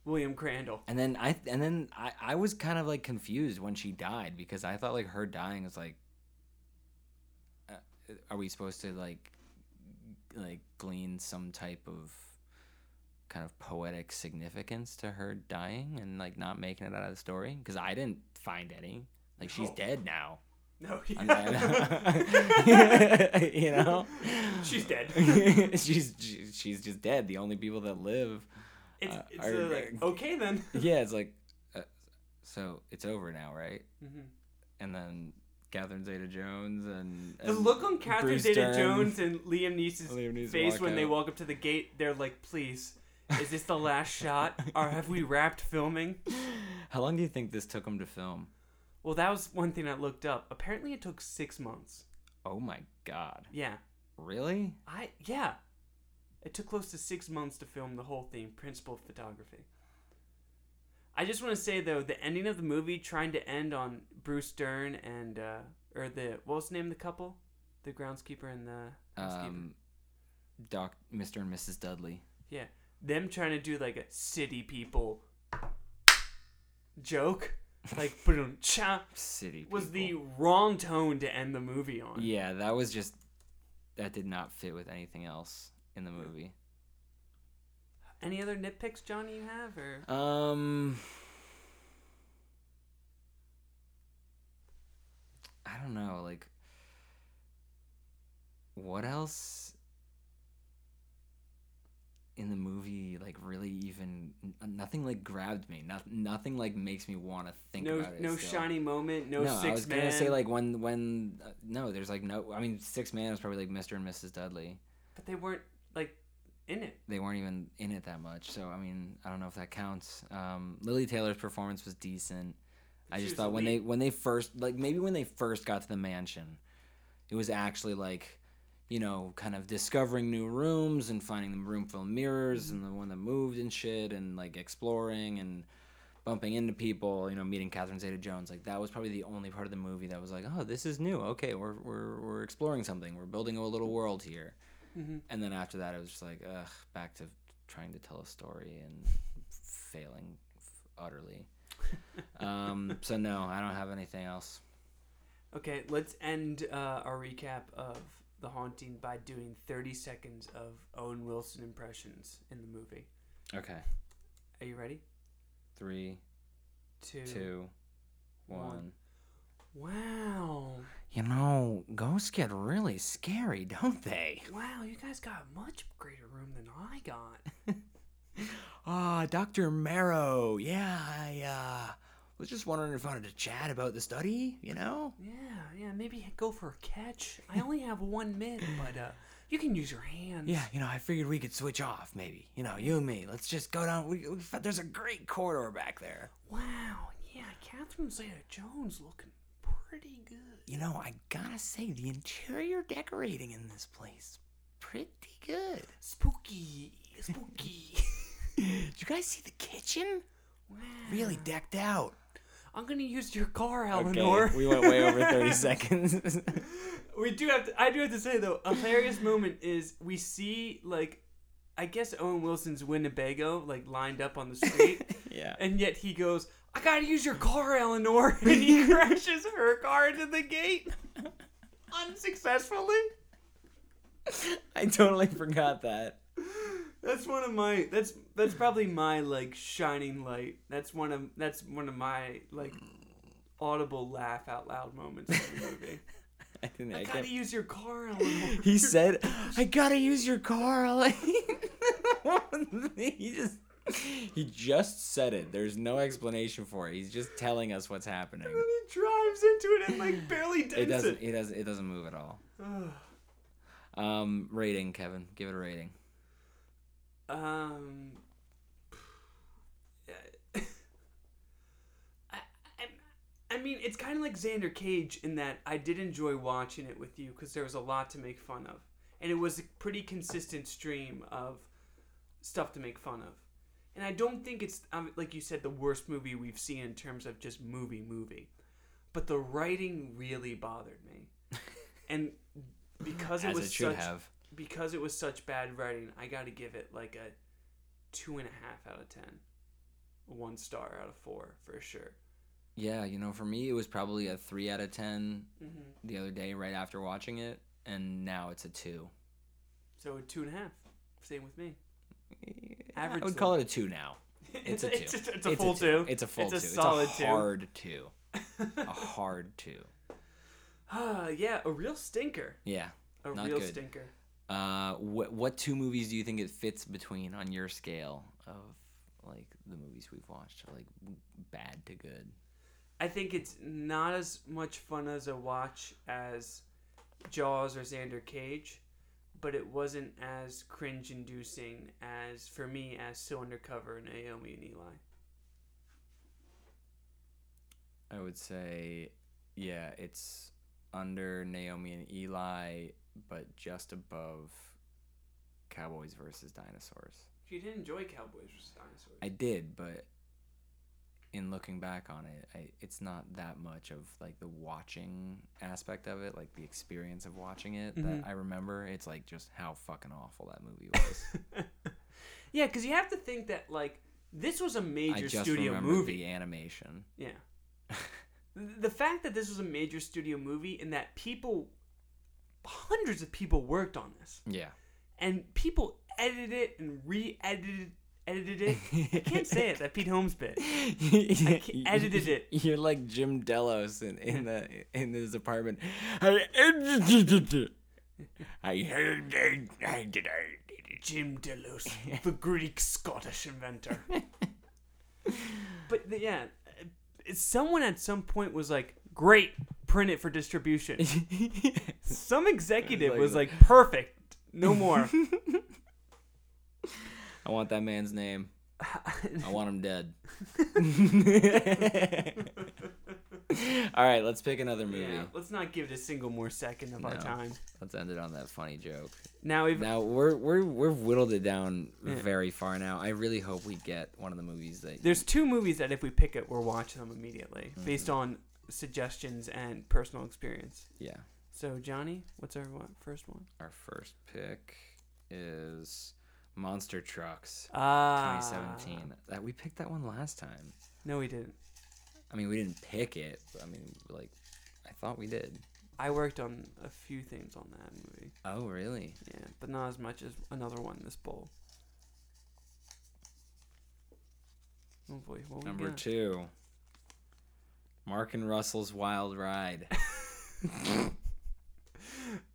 William Crandall. And then I and then I, I was kind of like confused when she died because I thought like her dying was like uh, are we supposed to like like glean some type of kind of poetic significance to her dying and like not making it out of the story? Because I didn't find any. Like she's dead now. No, yeah. [laughs] [laughs] you know? She's dead. [laughs] she's she's just dead. The only people that live It's, Uh, it's are- uh, like, okay then. yeah it's like uh, so it's over now right? Mhm. and then Catherine Zeta-Jones and, The look on Catherine Zeta-Jones and Liam Neeson's Liam Neeson face when they walk up to the gate, they're like, "Please, is this the last shot, or have we wrapped filming?" How long do you think this took them to film? Well, that was one thing I looked up. Apparently, it took six months. Oh my god. Yeah, Really? I yeah, it took close to six months to film the whole thing, principal photography. I just want to say though, the ending of the movie trying to end on Bruce Dern and uh, or the what was the name of the couple, the groundskeeper and the housekeeper. Um Doc Mr. and Mrs. Dudley. Yeah, them trying to do like a city people joke, like [laughs] boom cha City was the wrong tone to end the movie on. Yeah, that was just that did not fit with anything else in the movie. Any other nitpicks, Johnny? You have or Um I don't know, like what else in the movie like really even nothing like grabbed me. Not, nothing like makes me want to think no about it. no still. shiny moment, no, six I was man. gonna say like when when uh, no, there's like no. I mean, Six Man was probably like Mr. and Mrs. Dudley. but they weren't like in it. They weren't even in it that much, so I mean, I don't know if that counts. Um, Lili Taylor's performance was decent. I She just thought when they when they first like maybe when they first got to the mansion, it was actually like, you know, kind of discovering new rooms and finding the room full of mirrors and the one that moved and shit and like exploring and bumping into people, you know, meeting Catherine Zeta Jones. Like that was probably the only part of the movie that was like, oh, this is new. Okay, we're we're we're exploring something. We're building a little world here. Mhm. And then after that, it was just like, ugh, back to trying to tell a story and failing utterly. [laughs] um, so no, I don't have anything else. Okay, let's end uh, our recap of The Haunting by doing 30 seconds of Owen Wilson impressions in the movie. Okay, Are you ready? three, Two. two, one. one. Wow. You know, ghosts get really scary, don't they? Wow, you guys got a much greater room than I got. [laughs] Ah, Dr. Marrow. Yeah, I uh, was just wondering if I wanted to chat about the study, you know? Yeah, yeah, maybe go for a catch. I only have one minute, but uh, you can use your hands. Yeah, you know, I figured we could switch off, maybe. You know, you and me. Let's just go down. We, we, there's a great corridor back there. Wow, yeah, Catherine Zeta-Jones looking pretty good. You know, I gotta say, the interior decorating in this place, pretty good. Spooky, spooky. [laughs] Did you guys see the kitchen? wow. Really decked out. I'm gonna use your car, Eleanor. Okay, we went way over 30 [laughs] seconds. [laughs] We do have to. I do have to say though, a hilarious moment is we see like, I guess Owen Wilson's Winnebago like lined up on the street, [laughs] yeah. and yet he goes, "I gotta use your car, Eleanor," and he crashes her car into the gate unsuccessfully. I totally forgot that. That's one of my. That's that's probably my like shining light. That's one of that's one of my like audible laugh out loud moments in the movie. [laughs] I. I I [laughs] gotta use your car, Eleanor. He said, "I gotta use your car." He just he just said it. There's no explanation for it. He's just telling us what's happening. And then he drives into it and like barely dents It doesn't. it. It doesn't. It doesn't move at all. Um, rating, Kevin. Give it a rating. Um, I, I, I mean, it's kind of like Xander Cage in that I did enjoy watching it with you because there was a lot to make fun of, and it was a pretty consistent stream of stuff to make fun of. And I don't think it's um, like you said the worst movie we've seen in terms of just movie movie. But the writing really bothered me. [laughs] and because it As was it should such have. Because it was such bad writing, I got to give it like a two and a half out of ten, one star out of four for sure. Yeah, you know, for me, it was probably a three out of 10 Mm-hmm. the other day right after watching it, and now it's a two. So a two and a half. Same with me. I Average would though. call it a two now. [laughs] It's a two. It's, a- it's a full two. It's a full It's a two. solid it's a two. hard two. [laughs] a hard two. Ah, [sighs] yeah, a real stinker. Yeah. A real good. stinker. Uh, what what two movies do you think it fits between on your scale of like the movies we've watched, like bad to good? I think it's not as much fun as a watch as Jaws or Xander Cage, but it wasn't as cringe inducing as for me as So Undercover, and Naomi and Ely. I would say, yeah, it's under Naomi and Ely, but just above Cowboys versus Dinosaurs. You didn't enjoy Cowboys versus Dinosaurs. I did, but in looking back on it, I, it's not that much of like the watching aspect of it, like the experience of watching it Mhm. that I remember. It's like just how fucking awful that movie was. [laughs] yeah, because you have to think that like this was a major studio movie. animation. Yeah. [laughs] the fact that this was a major studio movie and that people, hundreds of people worked on this, Yeah. and people edited it and re-edited edited it. I can't say it. That Pete Holmes bit. [laughs] I edited it. You're like Jim Delos in, in the in his apartment. I edited it. I heard it. I did it. Jim Delos, the Greek Scottish inventor. [laughs] but yeah, someone at some point was like, "Great, print it for distribution." [laughs] Some executive was like, "Perfect, no more." [laughs] I want that man's name. I want him dead. [laughs] All right, let's pick another movie. Yeah, let's not give it a single more second of our No. time. Let's end it on that funny joke. Now we've Now we're we're we've whittled it down Yeah. very far now. I really hope we get one of the movies that there's two movies that if we pick it, we're watching them immediately Mm-hmm. based on suggestions and personal experience. yeah. So Johnny, what's our one, first one? Our first pick is Monster Trucks Ah, 2017. That we picked that one last time. No, we didn't. I mean, we didn't pick it. But I mean, like, I thought we did. I worked on a few things on that movie. Oh, really? Yeah, but not as much as another one this bowl. Oh boy, what we Number two. Mark and Russell's Wild Ride. [laughs]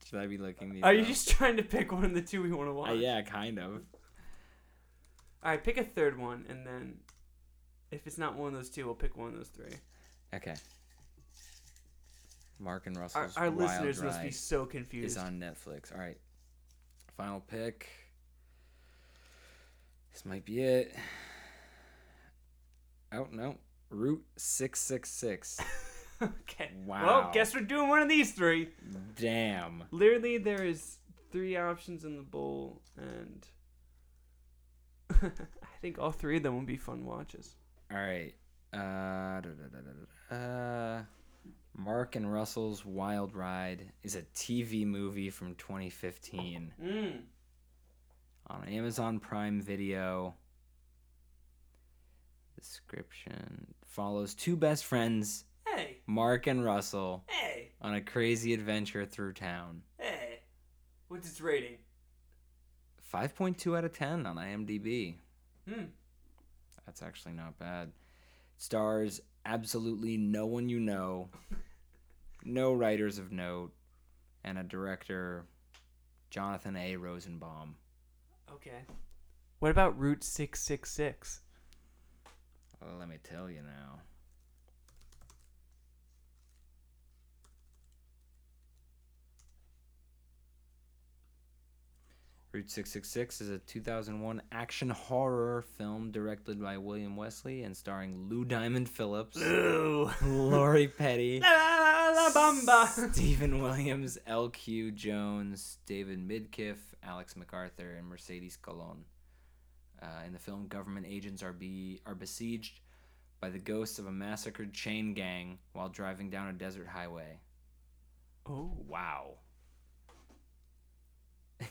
Should I be looking these Are you up? just trying to pick one of the two we want to watch? Uh, yeah, kind of. All right, pick a third one, and then if it's not one of those two, we'll pick one of those three. Okay. Mark and Our, Russell's our Wild listeners Ride must be so confused. is on Netflix. All right. Final pick. This might be it. Oh, no. Route 666. [laughs] okay. Wow. Well, guess we're doing one of these three. Damn. Literally, there is three options in the bowl, and [laughs] I think all three of them would be fun watches. All right. Uh, da, da, da, uh, Mark and Russell's Wild Ride is a TV movie from 2015 Mm. on Amazon Prime Video. Description follows two best friends, Hey, Mark and Russell, hey, on a crazy adventure through town. hey. What's its rating? 5.2 out of 10 on IMDb. Hmm. That's actually not bad. Stars absolutely no one you know, [laughs] no writers of note, and a director, Jonathan A. Rosenbaum. Okay. What about Route 666? Let me tell you now. Route 666 is a 2001 action horror film directed by William Wesley and starring Lou Diamond Phillips, Ooh. [laughs] Lori Petty, [laughs] La la la bamba. Steven Williams, L.Q. Jones, David Midkiff, Alex McArthur, and Mercedes Colon. Uh, in the film, government agents are be are besieged by the ghosts of a massacred chain gang while driving down a desert highway. Oh. Wow. [laughs]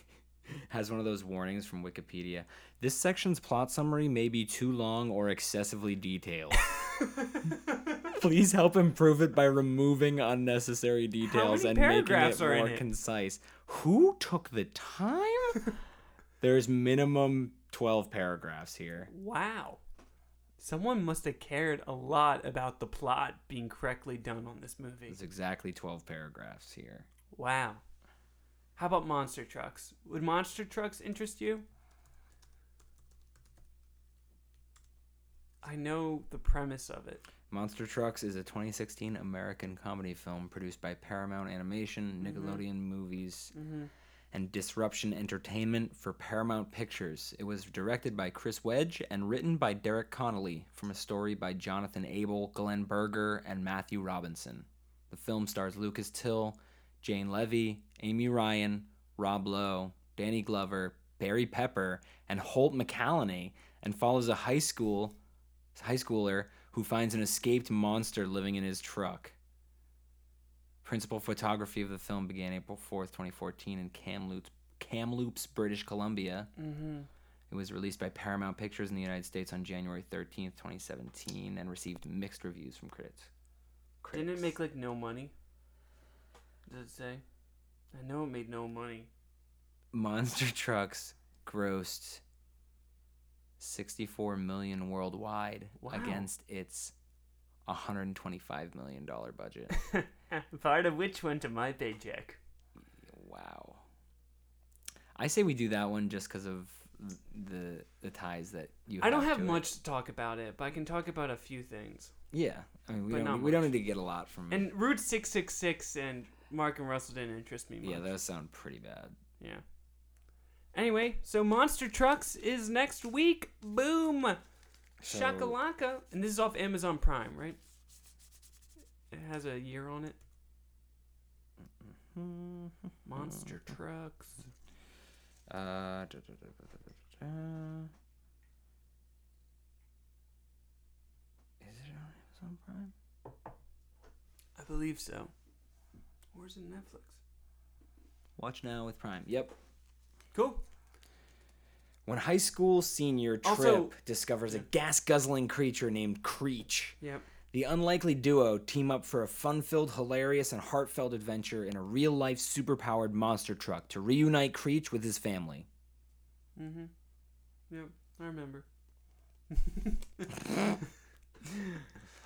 Has one of those warnings from Wikipedia. This section's plot summary may be too long or excessively detailed. [laughs] Please help improve it by removing unnecessary details and making it more it? concise. Who took the time? [laughs] There's minimum 12 paragraphs here. Wow. Someone must have cared a lot about the plot being correctly done on this movie. There's exactly 12 paragraphs here. Wow. How about monster trucks? Would monster trucks interest you? I know the premise of it. Monster Trucks is a 2016 American comedy film produced by Paramount Animation, mm-hmm. Nickelodeon Movies, mm-hmm. And Disruption Entertainment for Paramount Pictures. It was directed by Chris Wedge and written by Derek Connolly from a story by Jonathan Aibel, Glenn Berger, and Matthew Robinson. The film stars Lucas Till, Jane Levy, Amy Ryan, Rob Lowe, Danny Glover, Barry Pepper, and Holt McCallany, and follows a high school high schooler who finds an escaped monster living in his truck. Principal photography of the film began April 4th, 2014 in Kamloops, Kamloops, British Columbia. Mm-hmm. It was released by Paramount Pictures in the United States on January 13th, 2017 and received mixed reviews from critics. Didn't it make like no money? Does it say? I know it made no money. Monster Trucks grossed 64 million worldwide Wow. against its 125 million dollar budget. [laughs] [laughs] Part of which went to my paycheck. Wow. I say we do that one just because of the the ties that you. I don't have to much to talk about it, but I can talk about a few things. Yeah, I mean we But don't not we don't need to get a lot from. And Route 666 and Mark and Russell didn't interest me much. yeah, those sound pretty bad. Yeah. Anyway, so Monster Trucks is next week. Boom! So- Shakalaka. And this is off Amazon Prime, right? It has a year on it. Monster Trucks. Uh, da, da, da. Is it on Amazon Prime? I believe so. Or is it Netflix? Watch now with Prime. Yep. Cool. When high school senior Trip Also- discovers a gas guzzling creature named Creech, Yep. The unlikely duo team up for a fun filled, hilarious, and heartfelt adventure in a real life superpowered monster truck to reunite Creech with his family. Mm-hmm. Yep. I remember. [laughs]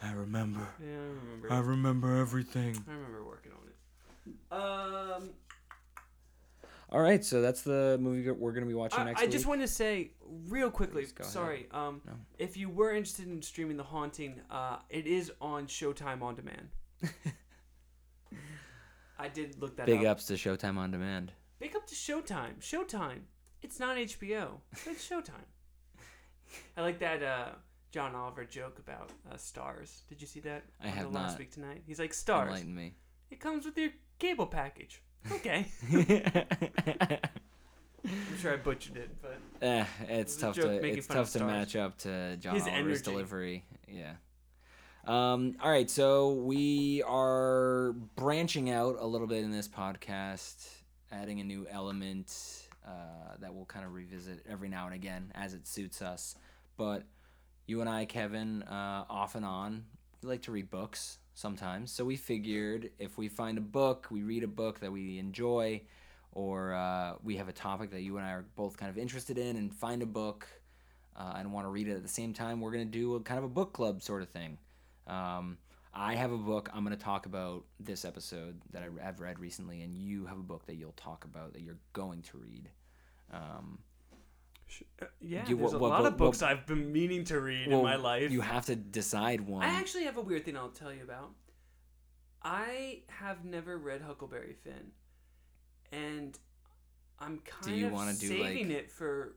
I remember. Yeah, I remember. I remember everything. I remember working on it. Um, All right, so that's the movie we're going to be watching I, next I week. just want to say real quickly. Please go ahead. Sorry. Um, No. if you were interested in streaming The Haunting, uh, it is on Showtime on demand. [laughs] I did look that up. Big up. ups to Showtime On Demand. Big up to Showtime. Showtime. It's not HBO. It's Showtime. I like that uh, John Oliver joke about uh, stars. Did you see that? I on have the Last not. Week tonight. He's like stars. Enlighten me. It comes with your cable package. Okay. [laughs] I'm sure I butchered it, but Eh, it's was a tough joke to making it's fun of tough to stars. match up to John His Oliver's energy. delivery. Yeah. Um, all right, so we are branching out a little bit in this podcast, adding a new element uh, that we'll kind of revisit every now and again as it suits us. But you and I, Kevin, uh, off and on, we like to read books sometimes. So we figured if we find a book, we read a book that we enjoy, or uh, we have a topic that you and I are both kind of interested in, and find a book uh, and want to read it at the same time, we're going to do a kind of a book club sort of thing. Um, I have a book I'm going to talk about this episode that I have read recently, and you have a book that you'll talk about that you're going to read. Um, Uh, yeah, You- there's what- a what lot book- of books what- I've been meaning to read in my life. You have to decide one. I actually have a weird thing I'll tell you about. I have never read Huckleberry Finn, and I'm kind you of do, saving like- it for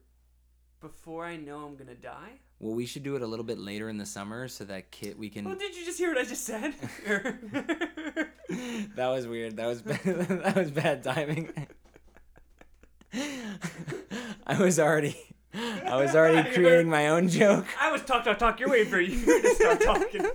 before I know I'm gonna die. well, we should do it a little bit later in the summer so that Kit we can. Well, did you just hear what I just said? [laughs] [laughs] that was weird. That was bad, [laughs] that was bad timing. I was already I was [laughs] already creating my own joke. I was talk, talk, talk. You're waiting for you to start talking. [laughs]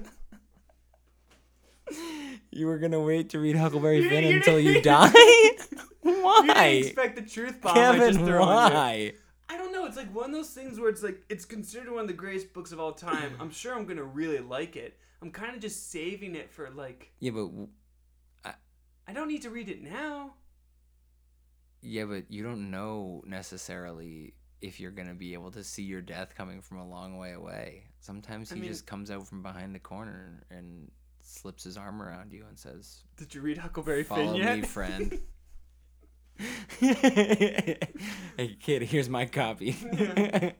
You were gonna wait to read Huckleberry You- Finn you until you [laughs] didn't- die? You didn't why? expect the truth bomb. I just Kevin, threw you. why? I don't know. It's like one of those things where it's like it's considered one of the greatest books of all time. I'm sure I'm gonna really like it. I'm kind of just saving it for like Yeah, but w- I don't need to read it now. Yeah, but you don't know necessarily if you're gonna be able to see your death coming from a long way away. Sometimes I he mean- just comes out from behind the corner and slips his arm around you and says, Did you read Huckleberry "Follow Finn yet? me, friend." [laughs] [laughs] hey kid, here's my copy. [laughs]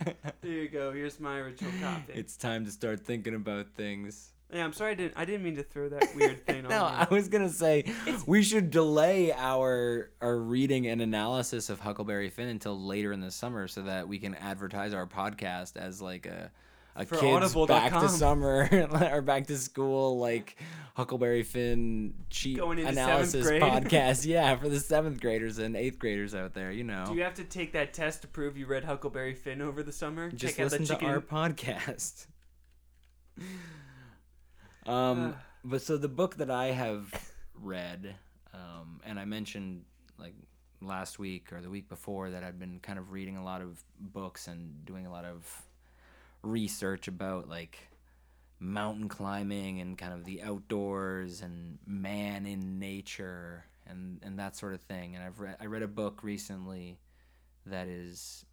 There you go. Here's my original copy. it's time to start thinking about things. Yeah, I'm sorry. I didn't. I didn't mean to throw that weird [laughs] thing No, on. I was gonna say we should delay our our reading and analysis of Huckleberry Finn until later in the summer, so that we can advertise our podcast as like a a For kids audible.com. back to summer [laughs] or back to school like Huckleberry Finn cheat Going into seventh analysis [laughs] podcast. Yeah, for the seventh graders and eighth graders out there, you know. Do you have to take that test to prove you read Huckleberry Finn over the summer? Just Check out the listen to our podcast. Um, but so the book that I have read, um, and I mentioned like last week or the week before that I'd been kind of reading a lot of books and doing a lot of research about like mountain climbing and kind of the outdoors and man in nature and and that sort of thing. And I've read I read a book recently that is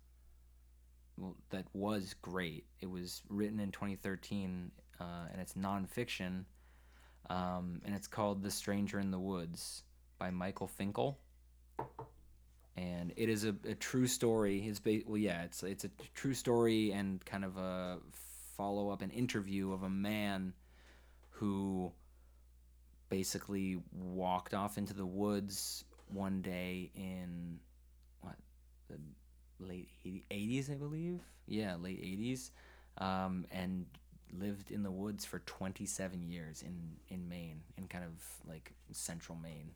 well, that was great. It was written in 2013, uh, and it's nonfiction, um, and it's called "The Stranger in the Woods" by Michael Finkel. And it is a, a true story. It's ba- well, yeah, it's it's a true story and kind of a follow up, an interview of a man who basically walked off into the woods one day in what the late 80s, I believe. Yeah, late 80s. Um, and lived in the woods for 27 years in, in Maine, in kind of like central Maine.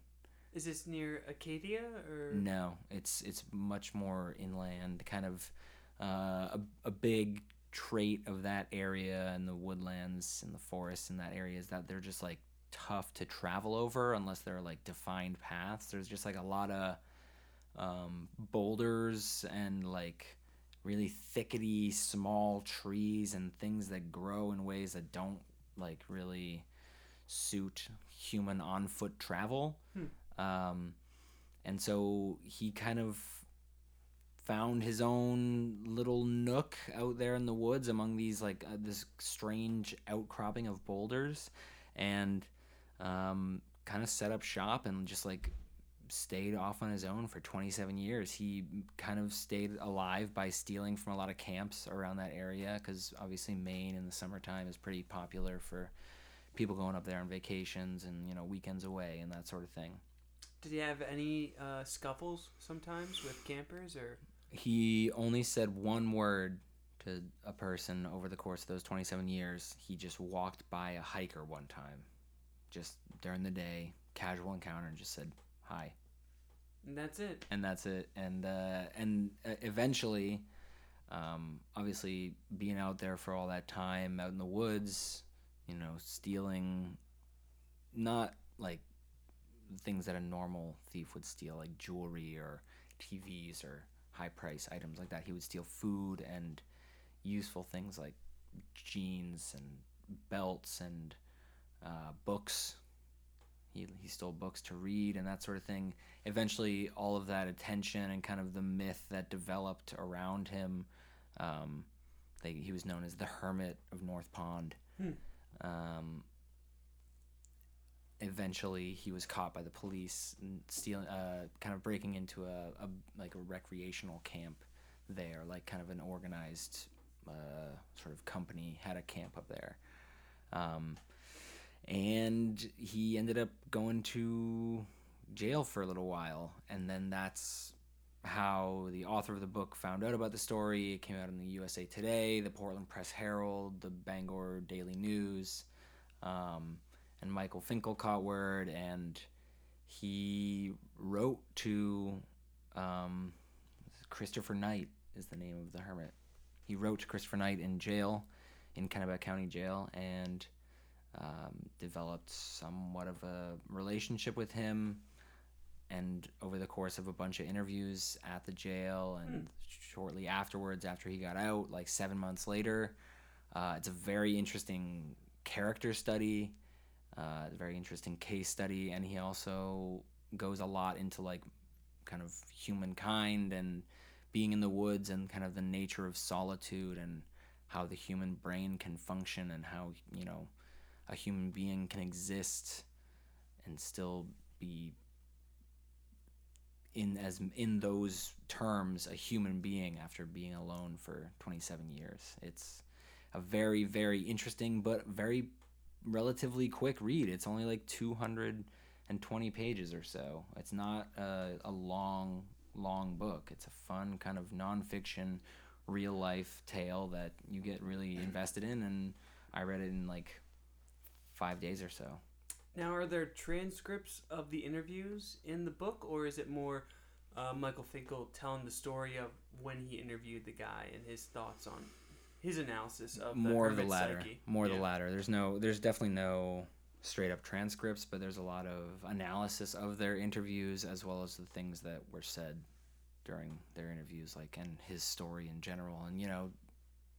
Is this near Acadia or? No, it's it's much more inland, kind of uh, a, a big trait of that area and the woodlands and the forests in that area is that they're just like tough to travel over unless they're like defined paths. There's just like a lot of um, boulders and like really thickety small trees and things that grow in ways that don't like really suit human on foot travel. Um, and so he kind of found his own little nook out there in the woods among these like uh, this strange outcropping of boulders and um, kind of set up shop and just like stayed off on his own for 27 years. He kind of stayed alive by stealing from a lot of camps around that area because obviously Maine in the summertime is pretty popular for people going up there on vacations and you know weekends away and that sort of thing. Did he have any uh, scuffles sometimes with campers or? He only said one word to a person over the course of those 27 years. He just walked by a hiker one time, just during the day, casual encounter, and just said hi. And that's it. and that's it. And uh, and uh, eventually, um, obviously, being out there for all that time, out in the woods, you know, stealing, not like things that a normal thief would steal, like jewelry or TVs or high price items like that. He would steal food and useful things like jeans and belts and uh, books. He, he stole books to read and that sort of thing. Eventually all of that attention and kind of the myth that developed around him um, they, he was known as the hermit of north pond. Um, eventually he was caught by the police and stealing uh, kind of breaking into a, a like a recreational camp there like kind of an organized uh, sort of company had a camp up there. Um, and he ended up going to jail for a little while. And then that's how the author of the book found out about the story. It came out in the usa today the portland press herald the bangor daily news um, and michael finkel caught word. And he wrote to um, christopher knight is the name of the hermit. He wrote to Christopher Knight in jail, in Kennebec County Jail, and um, developed somewhat of a relationship with him. And over the course of a bunch of interviews at the jail and shortly afterwards, after he got out, like seven months later, uh, it's a very interesting character study, uh, a very interesting case study, and he also goes a lot into like kind of humankind and being in the woods and kind of the nature of solitude and how the human brain can function and how you know a human being can exist and still be in as in those terms a human being after being alone for 27 years. It's a very very interesting but very relatively quick read. It's only like 220 pages or so. It's not a, a long long book. It's a fun kind of nonfiction real life tale that you get really invested in and i read it in like five days or so Now, are there transcripts of the interviews in the book, or is it more uh, Michael Finkel telling the story of when he interviewed the guy and his thoughts on his analysis of the more of the latter psyche? more Yeah. the latter there's no there's definitely no straight up transcripts but there's a lot of analysis of their interviews as well as the things that were said during their interviews like and his story in general and you know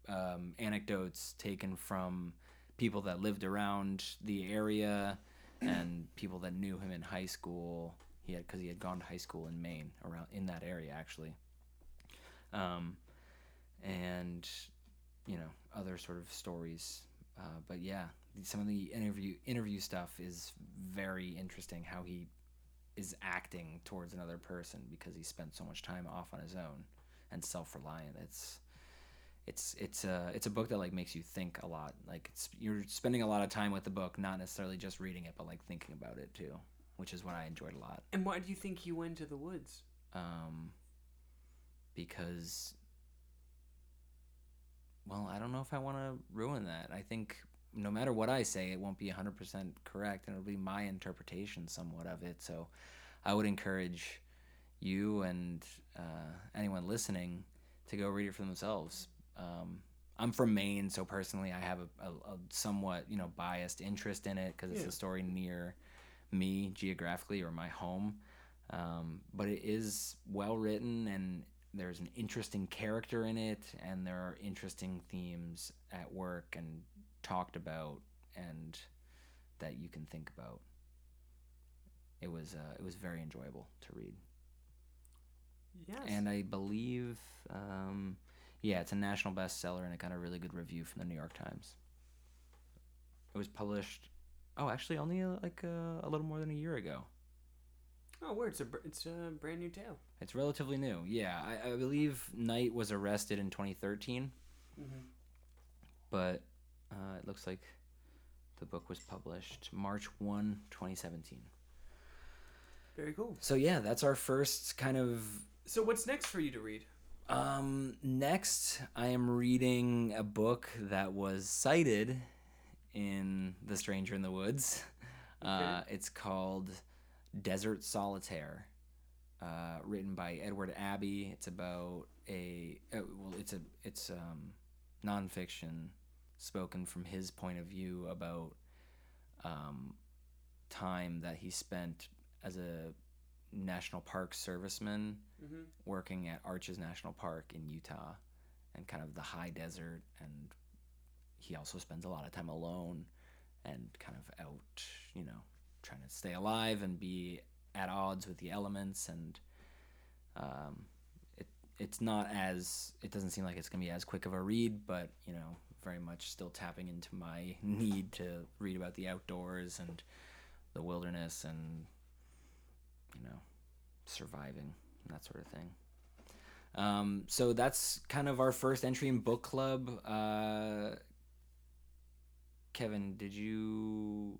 um, anecdotes taken from people that lived around the area and people that knew him in high school. He had because he had gone to high school in maine around in that area actually. Um, and you know other sort of stories. Uh, but yeah some of the interview interview stuff is very interesting how he is acting towards another person because he spent so much time off on his own and self-reliant. It's it's it's a it's a book that like makes you think a lot. Like it's you're spending a lot of time with the book not necessarily just reading it but like thinking about it too which is what i enjoyed a lot. And why do you think he went to the woods? um, because well i don't know if i want to ruin that. I think no matter what i say it won't be 100% correct and it'll be my interpretation somewhat of it. So i would encourage you and uh, anyone listening to go read it for themselves um, i'm from maine so personally i have a, a, a somewhat you know biased interest in it because it's Yeah. a story near me geographically or my home um, but it is well written and there's an interesting character in it and there are interesting themes at work and talked about and that you can think about it was uh, it was very enjoyable to read Yes. and i believe um, yeah it's a national bestseller and it got a really good review from the new york times it was published oh actually only uh, like uh, a little more than a year ago oh, where it's a br- it's a brand new tale. It's relatively new. Yeah, I, I believe Knight was arrested in 2013, Mm-hmm. but uh, it looks like the book was published March 1, 2017. Very cool. So yeah, that's our first kind of. So what's next for you to read? Um, next, I am reading a book that was cited in The Stranger in the Woods. Uh, it's called Desert Solitaire, uh, written by Edward Abbey. It's about a uh, well, it's a it's um, nonfiction, spoken from his point of view about um, time that he spent as a national park serviceman Mm-hmm. working at Arches National Park in Utah and kind of the high desert and he also spends a lot of time alone and kind of out, you know, trying to stay alive and be at odds with the elements and um, it it's not as it doesn't seem like it's gonna be as quick of a read, but you know, very much still tapping into my [laughs] need to read about the outdoors and the wilderness and you know surviving and that sort of thing. Um, so that's kind of our first entry in book club. Uh, Kevin, did you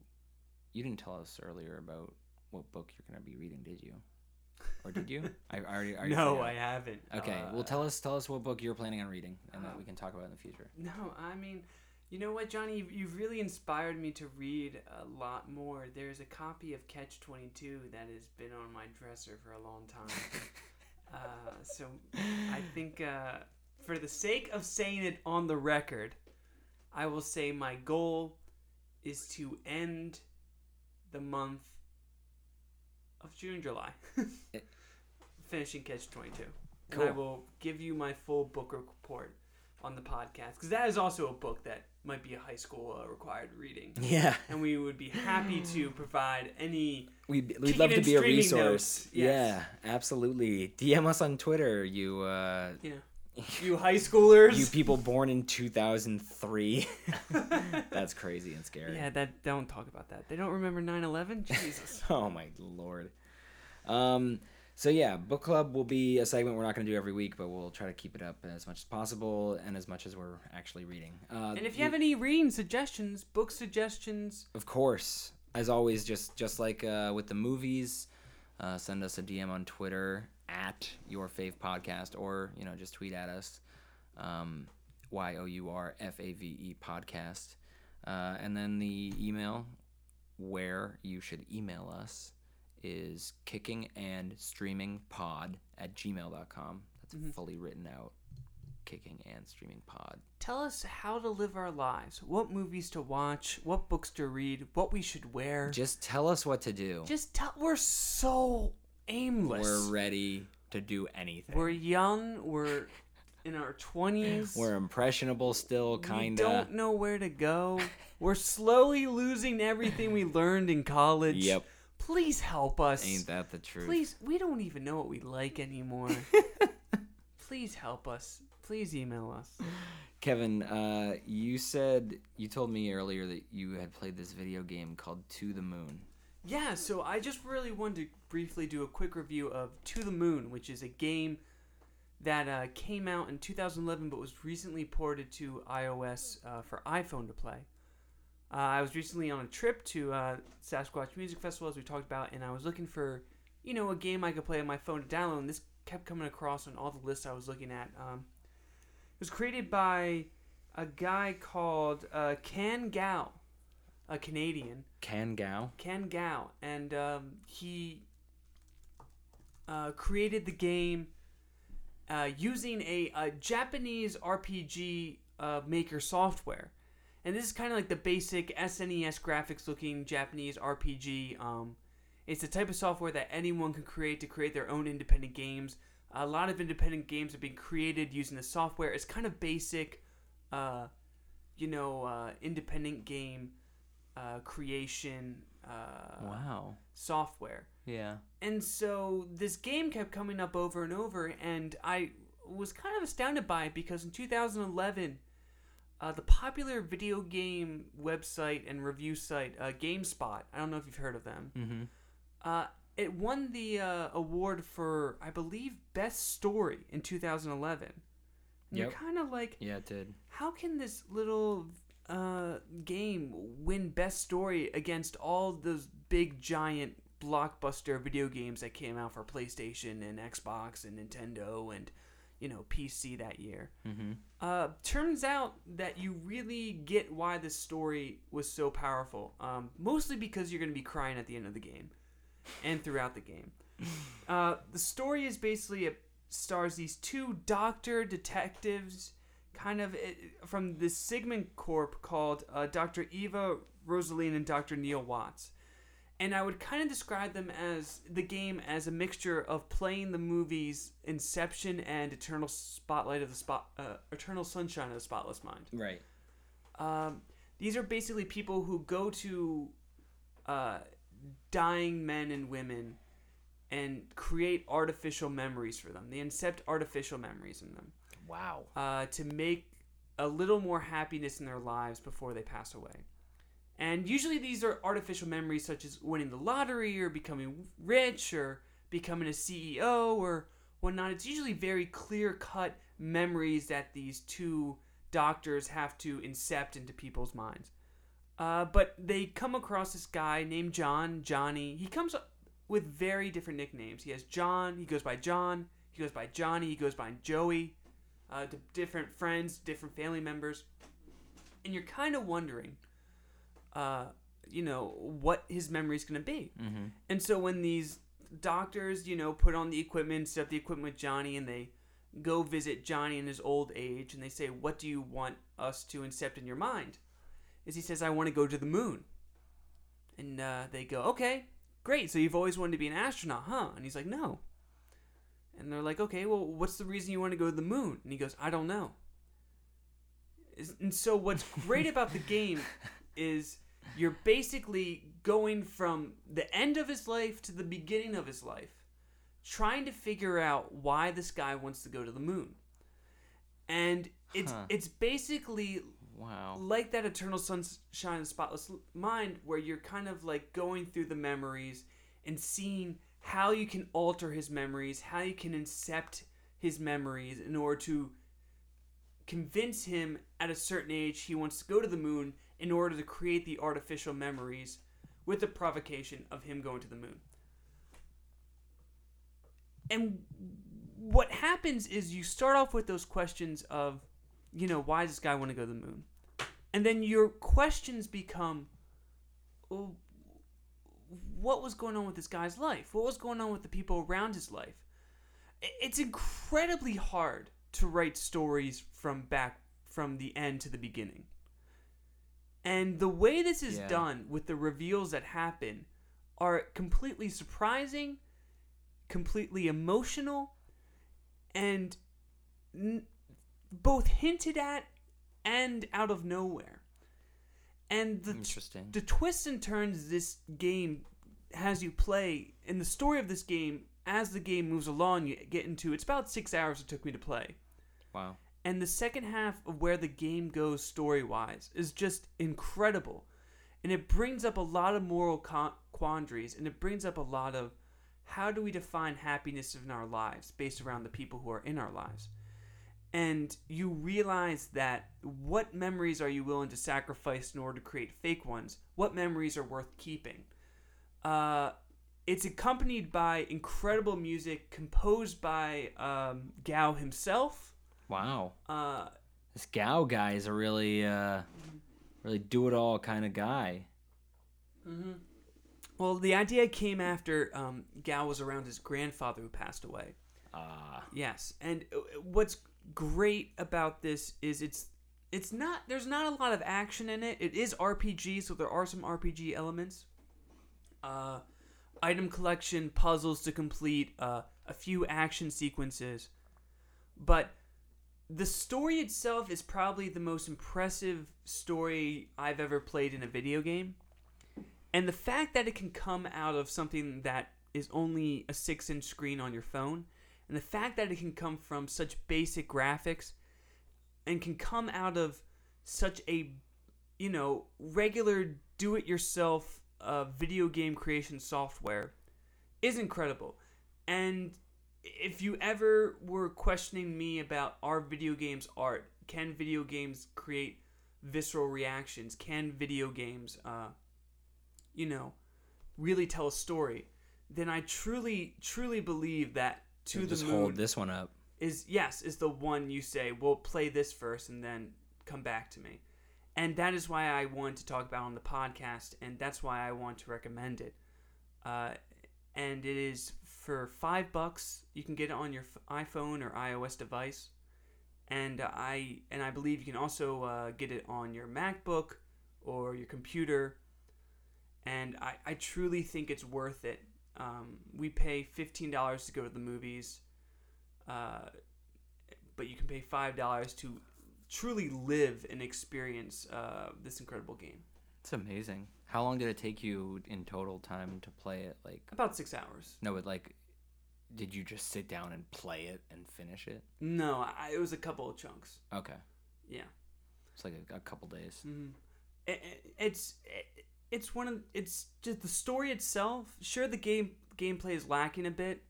you didn't tell us earlier about what book you're going to be reading, did you? Or did you? [laughs] I already. already No. I haven't. Okay, Uh, well, tell us tell us what book you're planning on reading, and that we can talk about in the future. No, I mean, you know what, Johnny? You've, you've really inspired me to read a lot more. There's a copy of Catch 22 that has been on my dresser for a long time. [laughs] uh, so I think uh, for the sake of saying it on the record, I will say my goal is to end the month of June, July, [laughs] finishing Catch 22. And I will give you my full book report on the podcast because that is also a book that might be a high school uh, required reading. Yeah. And we would be happy to [laughs] provide any. We'd, we'd love to be a resource. yes. Yeah, absolutely. DM us on Twitter, you uh, Yeah. [laughs] You high schoolers. you people born in 2003. [laughs] That's crazy and scary. yeah, that don't talk about that. They don't remember 9/11. Jesus. Oh my lord. Um. So yeah, book club will be a segment we're not going to do every week, but we'll try to keep it up as much as possible and as much as we're actually reading. Uh, And if you have any reading suggestions, book suggestions, of course, as always, just just like uh, with the movies, uh, send us a DM on Twitter at your fave podcast, or you know just tweet at us, um, y o u r f a v e podcast, uh, and then the email where you should email us is kicking and streaming pod at gmail.com. That's mm-hmm. fully written out. Kicking and streaming pod. tell us how to live our lives, what movies to watch, what books to read, what we should wear. Just tell us what to do. Just tell. We're so aimless. We're ready to do anything. We're young. We're in our twenties. We're impressionable still, kinda. don't know where to go. We're slowly losing everything we learned in college. Yep. Please help us. Ain't that the truth? Please, we don't even know what we like anymore. [laughs] Please help us. Please email us. Kevin, uh, you said you told me earlier that you had played this video game called To the Moon. Yeah, so I just really wanted to briefly do a quick review of To the Moon, which is a game that uh, came out in 2011 but was recently ported to iOS uh, for iPhone to play. Uh, I was recently on a trip to uh, Sasquatch Music Festival, as we talked about, and I was looking for, you know, a game I could play on my phone to download, and this kept coming across on all the lists I was looking at. Um, it was created by a guy called uh, Kan Gao, a Canadian. Kan Gao? Ken Gao, and um, he uh, created the game uh, using a, a Japanese RPG uh, maker software. And this is kind of like the basic SNES graphics looking Japanese RPG. Um, it's the type of software that anyone can create to create their own independent games. A lot of independent games have been created using the software. It's kind of basic, uh, you know, uh, independent game uh, creation uh, Wow. software. Yeah. And so this game kept coming up over and over, and I was kind of astounded by it because in 2011, uh, the popular video game website and review site, uh, GameSpot, I don't know if you've heard of them, Mm-hmm. uh, it won the uh, award for, I believe, Best Story in 2011. And you're kind of like, Yeah, it did. how can this little uh, game win best story against all those big giant blockbuster video games that came out for PlayStation and Xbox and Nintendo and you know PC that year? Mm-hmm. Uh, turns out that you really get why this story was so powerful. Um, mostly because you're going to be crying at the end of the game and throughout the game. [laughs] Uh, the story is basically it stars these two doctor detectives, kind of eh, from the Sigmund Corp called uh, Dr. Eva Rosalene and Dr. Neil Watts. And I would kind of describe them as the game as a mixture of playing the movies Inception and Eternal Spotlight of the Spot, uh, Eternal Sunshine of the Spotless Mind. Right. Um, these are basically people who go to uh, dying men and women and create artificial memories for them. They incept artificial memories in them Wow. uh, to make a little more happiness in their lives before they pass away. And usually these are artificial memories such as winning the lottery or becoming rich or becoming a CEO or whatnot. It's usually very clear cut memories that these two doctors have to incept into people's minds. Uh, but they come across this guy named John, Johnny. He comes up with very different nicknames. He has John, he goes by John, he goes by Johnny, he goes by Joey, uh, to different friends, different family members. And you're kind of wondering, uh, you know, what his memory is going to be. Mm-hmm. And so when these doctors, you know, put on the equipment, set up the equipment with Johnny, and they go visit Johnny in his old age and they say, What do you want us to incept in your mind? Is he says, I want to go to the moon. And uh, they go, Okay, great. So you've always wanted to be an astronaut, huh? And he's like, No. And they're like, Okay, well, what's the reason you want to go to the moon? And he goes, I don't know. Is- And so what's great about the game [laughs] is you're basically going from the end of his life to the beginning of his life trying to figure out why this guy wants to go to the moon. And it's Huh. it's basically Wow. like that eternal sunshine and spotless mind where you're kind of like going through the memories and seeing how you can alter his memories, how you can incept his memories in order to convince him at a certain age he wants to go to the moon in order to create the artificial memories with the provocation of him going to the moon. And what happens is you start off with those questions of, you know, why does this guy want to go to the moon? And then your questions become, well, what was going on with this guy's life? What was going on with the people around his life? It's incredibly hard to write stories from back from the end to the beginning. And the way this is Yeah. done with the reveals that happen are completely surprising, completely emotional, and n- both hinted at and out of nowhere. And the Interesting. the twists and turns this game has you play in the story of this game as the game moves along you get into it's about six hours it took me to play Wow. And the second half of where the game goes story wise is just incredible. And it brings up a lot of moral quandaries and it brings up a lot of how do we define happiness in our lives based around the people who are in our lives? And you realize that what memories are you willing to sacrifice in order to create fake ones? What memories are worth keeping? Uh, it's accompanied by incredible music composed by um, gao himself Wow. uh, This Gao guy is a really, uh, really do it all kind of guy. well, the idea came after um, Gao was around his grandfather who passed away. Ah. Yes, and uh, what's great about this is it's it's not there's not a lot of action in it. It is RPG, so there are some RPG elements. Uh, item collection, puzzles to complete, uh, a few action sequences, but the story itself is probably the most impressive story I've ever played in a video game. And the fact that it can come out of something that is only a six inch screen on your phone, and the fact that it can come from such basic graphics and can come out of such a, you know, regular do it yourself uh, video game creation software is incredible. And if you ever were questioning me about are video games art, can video games create visceral reactions? Can video games, uh, you know, really tell a story? Then I truly, truly believe that to the just moon hold this one up. is yes is the one you say we'll play this first and then come back to me and that is why i want to talk about on the podcast and that's why i want to recommend it uh, and it is for five bucks you can get it on your iphone or ios device and uh, i and i believe you can also uh, get it on your macbook or your computer and i, I truly think it's worth it um, we pay $15 to go to the movies uh, but you can pay five dollars to truly live and experience uh, this incredible game. It's amazing. How long did it take you in total time to play it? Like, About six hours. no, it like, did you just sit down and play it and finish it? No, I, it was a couple of chunks. Okay, Yeah, it's like a, a couple days. hmm it, it- it's it, it's one of it's just the story itself. Sure, the game gameplay is lacking a bit,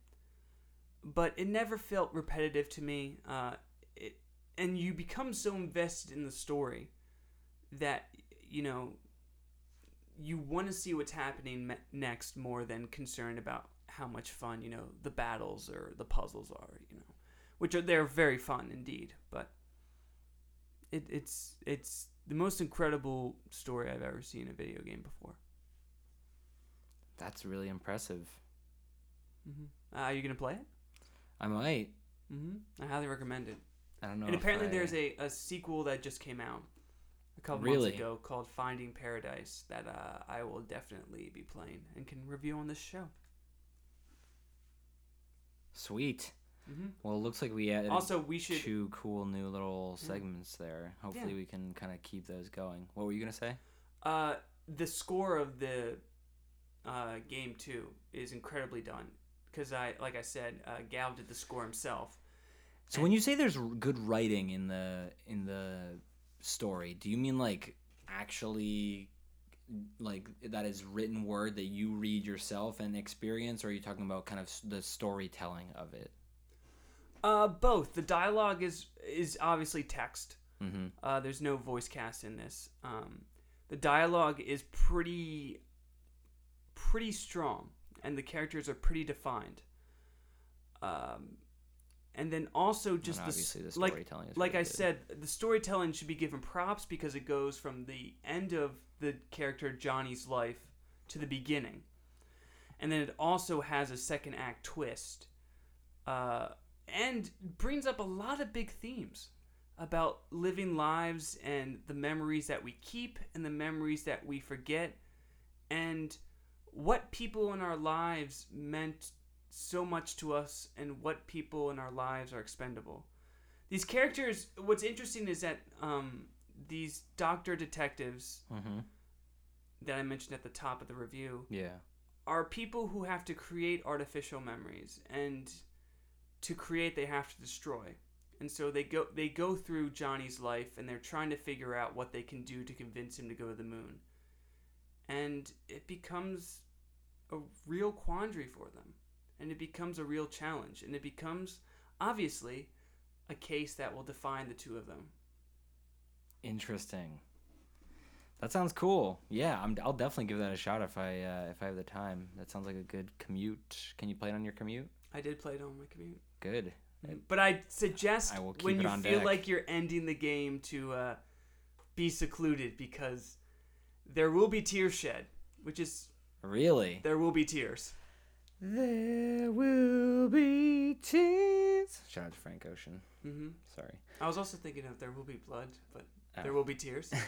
but it never felt repetitive to me. Uh, it and you become so invested in the story that you know you want to see what's happening me- next more than concerned about how much fun you know the battles or the puzzles are you know which are they're very fun indeed but it, it's it's the most incredible story I've ever seen in a video game before. That's really impressive. Mm-hmm. Uh, are you gonna play it? I might. hmm I highly recommend it. I don't know. and apparently, I- there's a, a sequel that just came out a couple Really? months ago called Finding Paradise that uh, I will definitely be playing and can review on this show. sweet. hmm Well, it looks like we added Also, we should. two cool new little Yeah. segments there. Hopefully, Yeah. we can kind of keep those going. What were you gonna say? Uh, the score of the uh, game two is incredibly done because I, like I said, uh, Gao did the score himself. So when you say there's good writing in the in the story, do you mean like actually like that is written word that you read yourself and experience or are you talking about kind of the storytelling of it? Uh, both. The dialogue is is obviously text. Mhm. Uh, there's no voice cast in this. Um, the dialogue is pretty pretty strong, and the characters are pretty defined. Um, and then also just and the the like storytelling is like really I good. said, the storytelling should be given props because it goes from the end of the character Johnny's life to the beginning, and then it also has a second act twist, uh, and brings up a lot of big themes about living lives and the memories that we keep and the memories that we forget, and what people in our lives meant so much to us and what people in our lives are expendable these characters what's interesting is that um, these doctor detectives Mhm. that i mentioned at the top of the review Yeah. are people who have to create artificial memories and to create they have to destroy and so they go they go through johnny's life and they're trying to figure out what they can do to convince him to go to the moon and it becomes a real quandary for them and it becomes a real challenge and it becomes obviously a case that will define the two of them Interesting. That sounds cool. Yeah, I'm, I'll definitely give that a shot if I uh, if I have the time. That sounds like a good commute. Can you play it on your commute? i did play it on my commute Good. But I suggest I will when you feel deck. like you're ending the game to uh, be secluded because there will be tears shed, which is Really? there will be tears. There will be tears. Shout out to Frank Ocean. hmm Sorry. I was also thinking of there will be blood, but Oh. there will be tears. [laughs]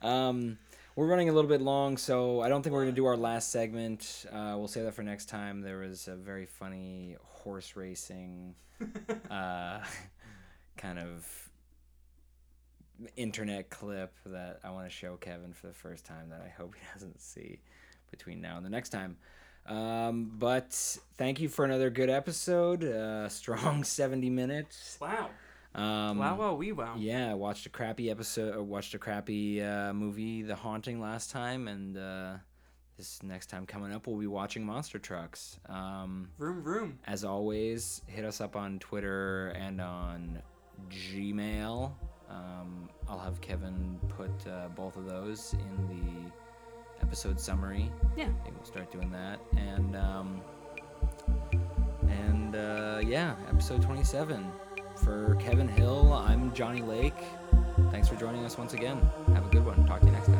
Um, we're running a little bit long, so I don't think we're gonna do our last segment. Uh, we'll save that for next time. There was a very funny horse racing, [laughs] uh, kind of internet clip that I want to show Kevin for the first time that I hope he [laughs] doesn't see between now and the next time. Um, but thank you for another good episode. Uh, strong [laughs] seventy minutes. wow! Um, wow! Wow! We wow! yeah, I watched a crappy episode. Or watched a crappy uh, movie, The Haunting, last time, and uh, this next time coming up, we'll be watching Monster Trucks. Um, room, vroom. as always, hit us up on Twitter and on Gmail. Um, I'll have Kevin put uh, both of those in the episode summary. Yeah. Maybe we'll start doing that. And um, and uh, yeah, episode 27. For Kevin Hill, I'm Johnny Lake. Thanks for joining us once again. Have a good one. Talk to you next time.